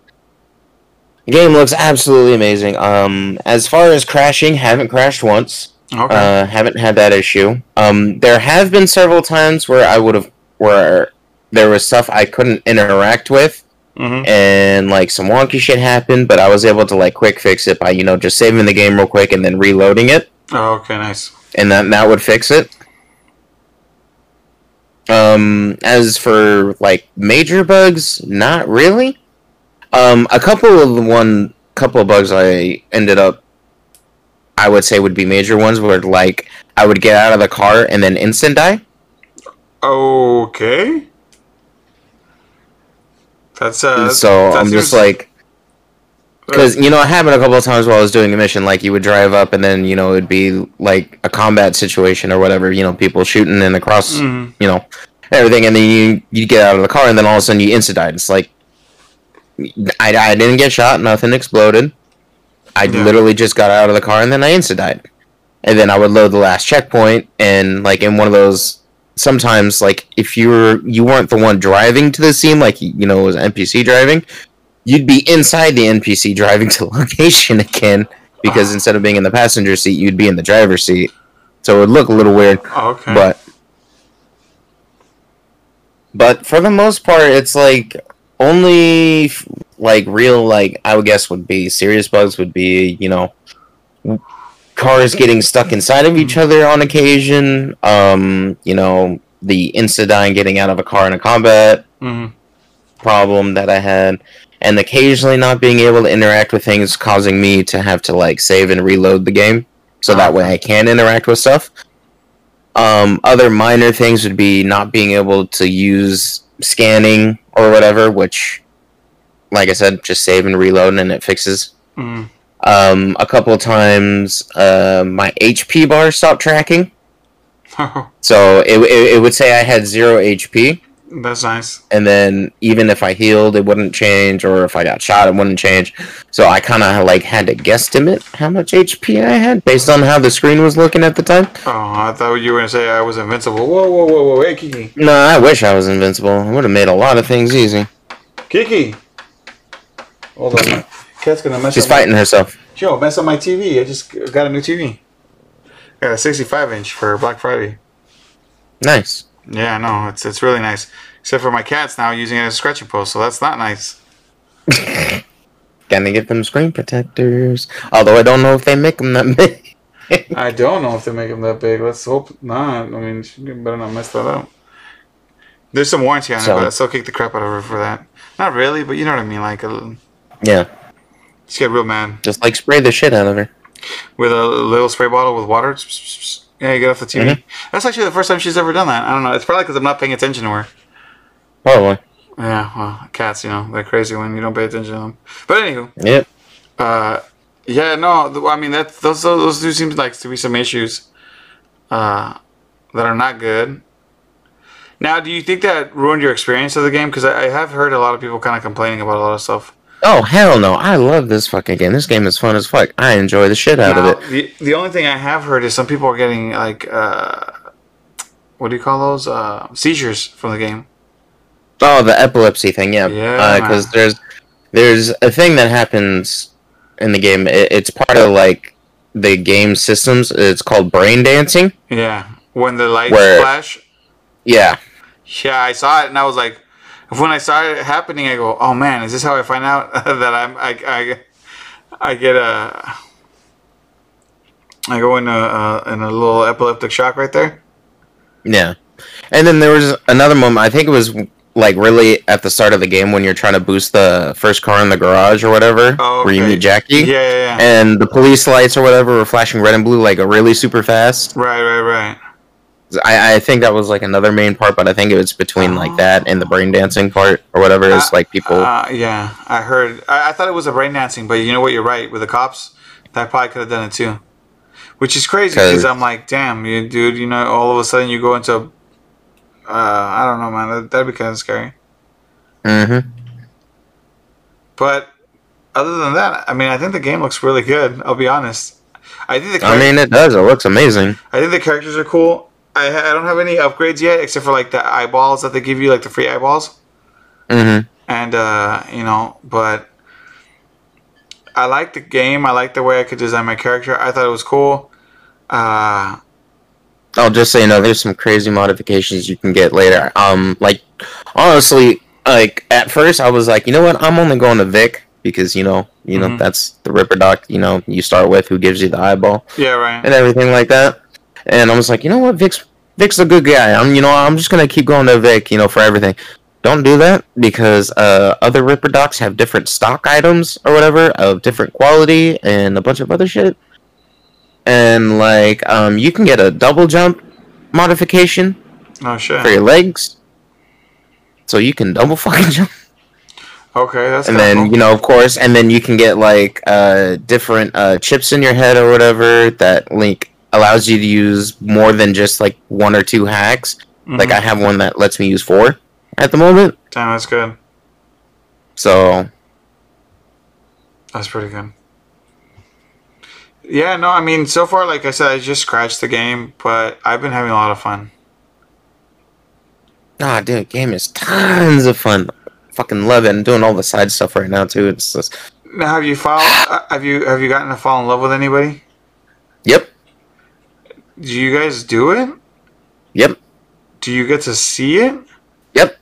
the game looks absolutely amazing. Um, as far as crashing, haven't crashed once. Okay. Uh, haven't had that issue. Um, there have been several times where I would have where there was stuff I couldn't interact with, mm-hmm. and like some wonky shit happened, but I was able to like quick fix it by you know just saving the game real quick and then reloading it Oh, okay. Nice. and that that would fix it. Um, as for like major bugs, not really. Um, a couple of the one couple of bugs I ended up, I would say would be major ones where like I would get out of the car and then instant die. Okay. That's uh. so that I'm just like, because you know it happened a couple of times while I was doing a mission. Like you would drive up and then you know it'd be like a combat situation or whatever. You know, people shooting and across Mhm. you know, everything, and then you you get out of the car, and then all of a sudden you insta died. It's like I, I didn't get shot, nothing exploded. I Yeah. literally just got out of the car, and then I insta died. And then I would load the last checkpoint, and like in one of those, sometimes like if you're you weren't the one driving to the scene, like you know it was NPC driving, you'd be inside the NPC driving to [LAUGHS] location again because instead of being in the passenger seat, you'd be in the driver's seat. So it would look a little weird. Oh, okay. But but for the most part, it's like only like real like I would guess would be serious bugs would be you know cars getting stuck inside of each other on occasion. Um, you know the insta dying getting out of a car in a combat Mhm. problem that I had, and occasionally not being able to interact with things, causing me to have to like save and reload the game, so that way I can interact with stuff. Um, other minor things would be not being able to use scanning or whatever, which, like I said, just save and reload and it fixes. Mhm. Um, a couple of times, uh, my HP bar stopped tracking, [LAUGHS] so it, it, it would say I had zero HP That's nice. and then even if I healed, it wouldn't change, or if I got shot, it wouldn't change. So I kind of like had to guesstimate how much HP I had based on how the screen was looking at the time. Oh, I thought you were gonna say I was invincible. Whoa, whoa, whoa, whoa! Hey, Kiki, No, I wish I was invincible. It would have made a lot of things easy. Kiki. Hold on. Cat's gonna mess She's up. my- fighting herself. Yo, mess up my TV. I just got a new TV. Got a 65 inch for Black Friday. Nice. Yeah, no, it's it's really nice. Except for my cat's now using it as a scratching post, so that's not nice. [LAUGHS] Gotta get them screen protectors. Although I don't know if they make them that [LAUGHS] big. I don't know if they make them that big. Let's hope not. I mean, you better not mess that up. There's some warranty on So- it, but I still kick the crap out of her for that. Not really, but you know what I mean. Like, a, yeah, just get real mad just like spray the shit out of her. with a little spray bottle with water. Yeah, you get off the TV. Mhm. That's actually the first time she's ever done that. I don't know. It's probably because I'm not paying attention to her. Probably. Yeah, well, cats, you know, they're crazy when you don't pay attention to them. But anywho, Yep. uh, yeah, no, th- I mean that those those, those do seem like to be some issues uh, that are not good. Now, do you think that ruined your experience of the game? Because I, I have heard a lot of people kind of complaining about a lot of stuff. Oh hell no! I love this fucking game. This game is fun as fuck. I enjoy the shit out Now, of it. The, the only thing I have heard is some people are getting like uh, what do you call those uh, seizures from the game. Oh, the epilepsy thing, yeah. Yeah, Because man. there's there's a thing that happens in the game. It, it's part of like the game systems. It's called brain dancing. Yeah, when the lights Where- flash. Yeah, Yeah, I saw it and I was like, when I saw it happening, I go, oh man, is this how I find out [LAUGHS] that I'm I I, I get a I go in a uh, in a little epileptic shock right there. yeah. And then there was another moment. I think it was like really at the start of the game when you're trying to boost the first car in the garage or whatever, Oh, where you meet Jackie. Yeah, yeah, yeah. And the police lights or whatever were flashing red and blue like really super fast. right, right, right. I, I think that was like another main part, but I think it was between like that and the brain dancing part or whatever. Is like people. Uh, yeah, I heard. I, I thought it was a brain dancing, but you know what? You're right. With the cops, that probably could have done it too. Which is crazy because I'm like, damn, you dude. You know, all of a sudden you go into. Uh, I don't know, man. That, that'd be kind of scary. Mm-hmm. But other than that, I mean, I think the game looks really good. I'll be honest. I think the. I mean, it does. It looks amazing. I think the characters are cool. I I don't have any upgrades yet, except for like the eyeballs that they give you, like the free eyeballs. Mm-hmm. And uh, you know, but I like the game. I like the way I could design my character. I thought it was cool. Uh, I'll just say, you know, there's some crazy modifications you can get later. Um, like honestly, like at first I was like, you know what, I'm only going to Vik because you know, you know, Mhm. that's the Ripper Doc. You know, you start with who gives you the eyeball. yeah, right. and everything like that. And I was like, you know what, Vik's Vik's a good guy. I'm you know I'm just gonna keep going to Vik, you know, for everything. Don't do that because uh, other Ripper docs have different stock items or whatever of different quality and a bunch of other shit. And like, um, you can get a double jump modification Oh shit. for your legs, so you can double [LAUGHS] fucking jump Okay, that's and then cool. you know of course and then you can get like uh different uh chips in your head or whatever that link allows you to use more than just like one or two hacks like Mhm. i have one that lets me use four at the moment Damn, that's good. so That's pretty good. Yeah, no, I mean, so far, like I said, I just scratched the game, but I've been having a lot of fun. ah dude game is tons of fun fucking love it i'm doing all the side stuff right now too it's just Now, have you fall? uh, have you have you gotten to fall in love with anybody? yep Do you guys do it? yep Do you get to see it? yep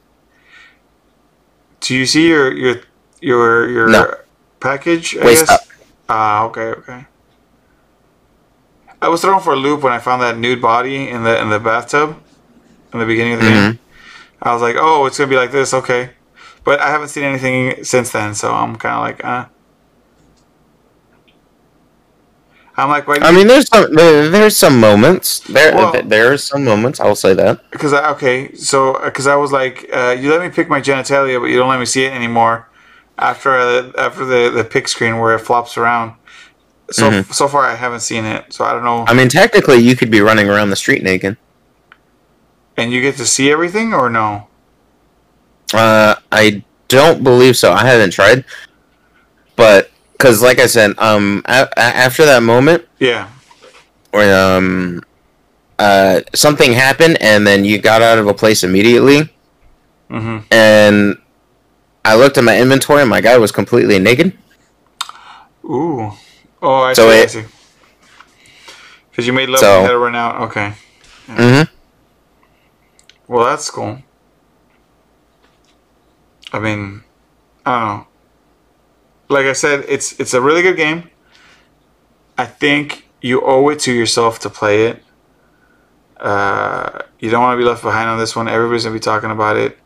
Do you see your your your your No. package? I Wait, guess? stop. Ah, okay, okay. I was thrown for a loop when I found that nude body in the in the bathtub in the beginning of the Mhm. game. I was like, oh, it's gonna be like this, okay. But I haven't seen anything since then, so I'm kind of like, uh. I'm like, i mean there's some there, there's some moments there Well- there are some moments i'll say that because I okay, so because I was like, uh, you let me pick my genitalia, but you don't let me see it anymore. After uh, after the the pick screen where it flops around. So Mhm. so far I haven't seen it, so I don't know. i mean technically you could be running around the street naked And you get to see everything or no? Uh, I don't believe so. I haven't tried, because, like I said, um, a- a- after that moment Yeah. where um, uh, something happened, and then you got out of a place immediately, Mm-hmm. and I looked at my inventory, and my guy was completely naked. Ooh. Oh, I So see. I see. Because you made love So- and had to run out. Okay. Mm-hmm. Well, that's cool. I mean, I don't know. Like I said, it's it's a really good game. I think you owe it to yourself to play it. Uh, you don't want to be left behind on this one. Everybody's gonna be talking about it,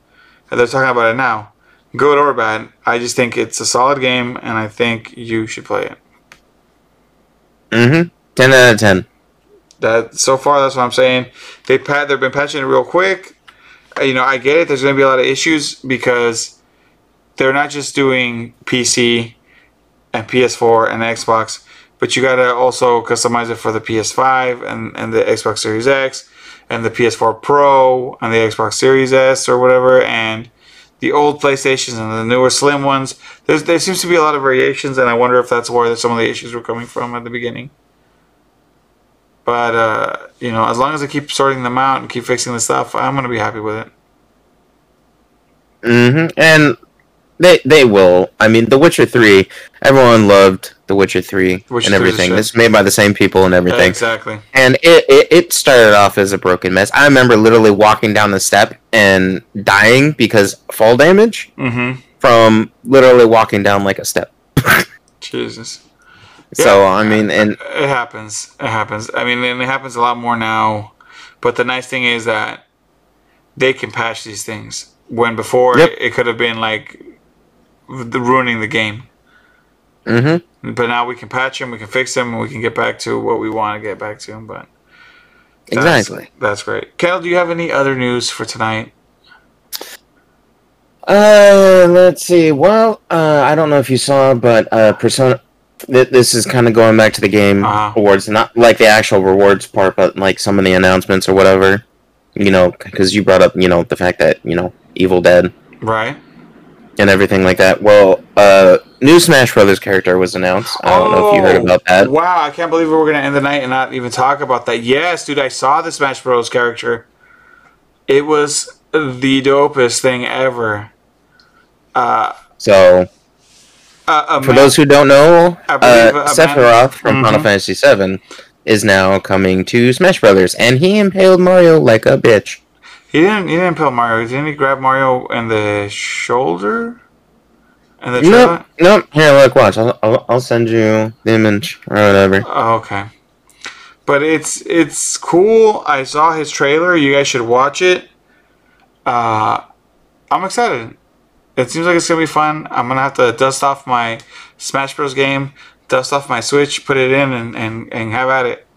and they're talking about it now. Good or bad, I just think it's a solid game, and I think you should play it. Mm-hmm. Ten out of ten. That so far, that's what I'm saying. They pat, they've been patching it real quick. You know, I get it. There's going to be a lot of issues because they're not just doing PC and PS4 and Xbox, but you got to also customize it for the PS5 and and the Xbox Series X and the PS4 Pro and the Xbox Series S or whatever and the old PlayStations and the newer slim ones. There's there seems to be a lot of variations, and I wonder if that's where some of the issues were coming from at the beginning. But uh, you know, as long as I keep sorting them out and keep fixing the stuff, I'm gonna be happy with it. Mm-hmm. And they they will. I mean, The Witcher Three. Everyone loved The Witcher Three Witcher and everything. It's made by the same people and everything. Exactly. and it, it it started off as a broken mess. I remember literally walking down the step and dying because fall damage Mm-hmm. from literally walking down like a step. Jesus. So Yeah. I mean, and It happens. It happens. I mean, and it happens a lot more now. But the nice thing is that they can patch these things. When before Yep. it, could have been like the ruining the game. hmm But now we can patch them, we can fix them, and we can get back to what we want to get back to. But Exactly. That's great. Kendall, do you have any other news for tonight? Uh, let's see. Well, uh, I don't know if you saw, but uh, Persona. Th- this is kind of going back to the game Uh-huh. awards, not like the actual rewards part, but like some of the announcements or whatever. You know, because you brought up, you know, the fact that you know Evil Dead Right. And everything like that. Well, uh, new Smash Brothers character was announced. I don't know if you heard Oh, about that. Wow, I can't believe we're gonna end the night and not even talk about that. Yes, dude, I saw the Smash Bros. character. It was the dopest thing ever. Uh, So, a for those who don't know, believe uh, Sephiroth from Final Mhm. Fantasy VII is now coming to Smash Brothers, and he impaled Mario like a bitch. He didn't he didn't impale Mario. Didn't he grab Mario in the shoulder? And the Nope, nope. Here, look, watch. I'll, I'll, I'll send you the image or whatever. Oh, okay. But it's it's cool. I saw his trailer. You guys should watch it. Uh, I'm excited. It seems like it's gonna be fun. I'm gonna have to dust off my Smash Bros. game, dust off my Switch, put it in, and and, and have at it.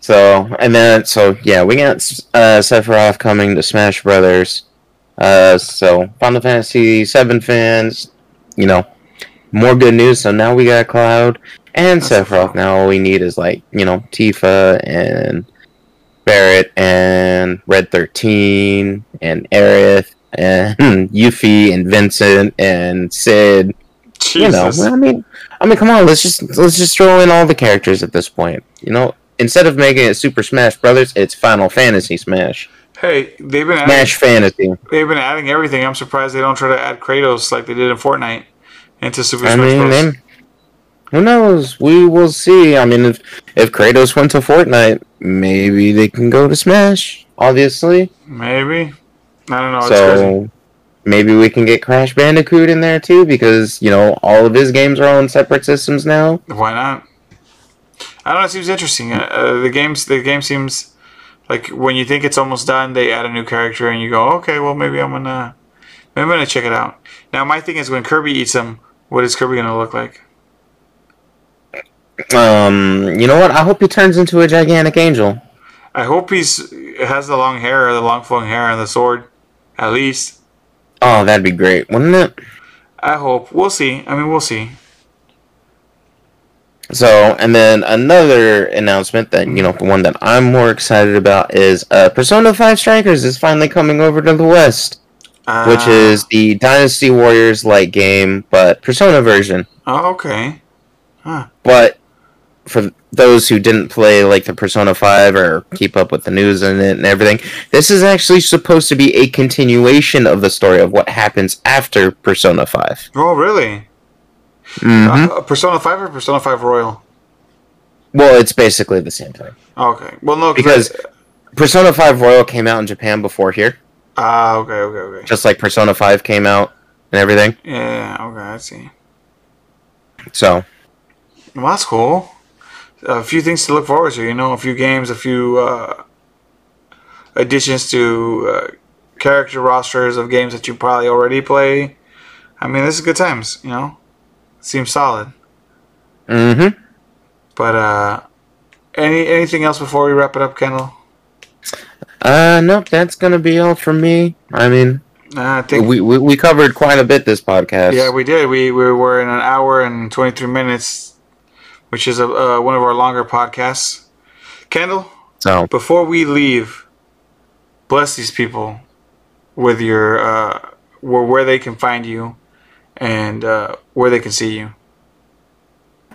So, and then, so yeah, we got uh, Sephiroth coming to Smash Brothers. Uh, so Final Fantasy Seven fans, you know, more good news. So now we got Cloud and Sephiroth. Now all we need is like you know Tifa and Barret and Red Thirteen and Aerith and [LAUGHS] Yuffie and Vincent and Cid. You know, I mean, I mean, come on, let's just let's just throw in all the characters at this point. You know, instead of making it Super Smash Brothers, it's Final Fantasy Smash, Hey, they've been adding, Smash Fantasy. they've been adding everything. I'm surprised they don't try to add Kratos like they did in Fortnite into Super I Smash mean, Bros. then, who knows? We will see. I mean, if if Kratos went to Fortnite, maybe they can go to Smash. Obviously, Maybe. I don't know. It's crazy. so maybe we can get Crash Bandicoot in there too, because you know all of his games are on separate systems now. Why not? I don't know. It seems interesting. Uh, uh, the games, the game seems like when you think it's almost done, they add a new character, and you go, okay, well, maybe I'm gonna, maybe I'm gonna check it out. Now, my thing is when Kirby eats them, what is Kirby gonna look like? Um, you know what? I hope he turns into a gigantic angel. I hope he's has the long hair, the long flowing hair, and the sword. At least, Oh, that'd be great, wouldn't it? I hope. We'll see. I mean, we'll see. So, and then another announcement that you know, the one that I'm more excited about is uh, Persona Five Strikers is finally coming over to the West, Uh, which is the Dynasty Warriors like game, but Persona version. oh, okay. But for those who didn't play like the Persona 5 or keep up with the news and it and everything, this is actually supposed to be a continuation of the story of what happens after Persona 5. Oh, really? Mm-hmm. Uh, Persona Five or Persona Five Royal? Well, it's basically the same thing. Okay. Well, no, Because Persona 5 Royal came out in Japan before here, ah, okay, okay, okay. just like Persona 5 came out and everything. Yeah, okay, I see. So, Well, that's cool. A few things to look forward to. You know, a few games, a few uh, additions to uh, character rosters of games that you probably already play. I mean, this is good times. You know, seems solid. mm-hmm. But uh, any anything else before we wrap it up, Kendall? Uh, nope, that's gonna be all from me. I mean, Uh, I think we, we, we covered quite a bit this podcast. yeah, we did. We we were in an hour and twenty three minutes, which is a, uh, one of our longer podcasts. Kendall, so, before we leave, bless these people with your uh, where where they can find you and uh, where they can see you.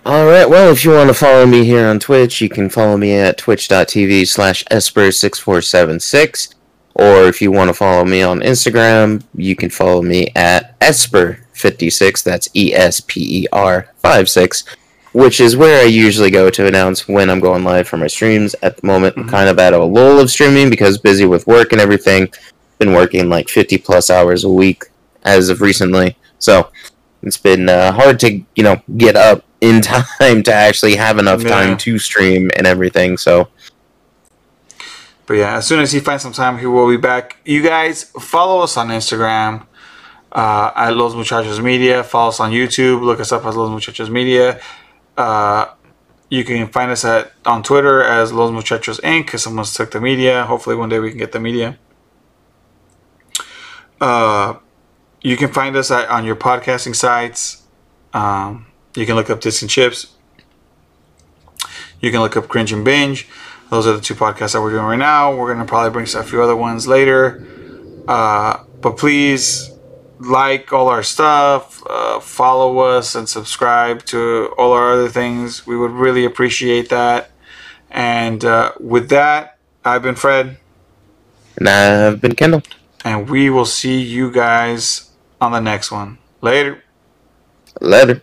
All right. Well, if you want to follow me here on Twitch, you can follow me at twitch.tv slash esper6476. Or if you want to follow me on Instagram, you can follow me at esper56. That's E S P E R 56, which is where I usually go to announce when I'm going live for my streams. At the moment, I'm Mhm. kind of at a lull of streaming because busy with work and everything. Been working like 50 plus hours a week as of recently. So it's been uh, hard to, you know, get up in [LAUGHS] time to actually have enough Yeah. time to stream and everything. So, But yeah, as soon as he finds some time, he will be back. You guys follow us on Instagram uh, at Los Muchachos Media. Follow us on YouTube. Look us up as Los Muchachos Media. Uh, you can find us at on Twitter as Los Muchachos Inc. Because someone's took the media. Hopefully, one day we can get the media. Uh, you can find us at, on your podcasting sites. Um, you can look up Disc and Chips. You can look up Cringe and Binge. Those are the two podcasts that we're doing right now. We're gonna probably bring a few other ones later. Uh, but please like all our stuff, uh, follow us, and subscribe to all our other things. We would really appreciate that. And uh, with that, I've been Fred. And I've been Kendall. And we will see you guys on the next one. Later. Later.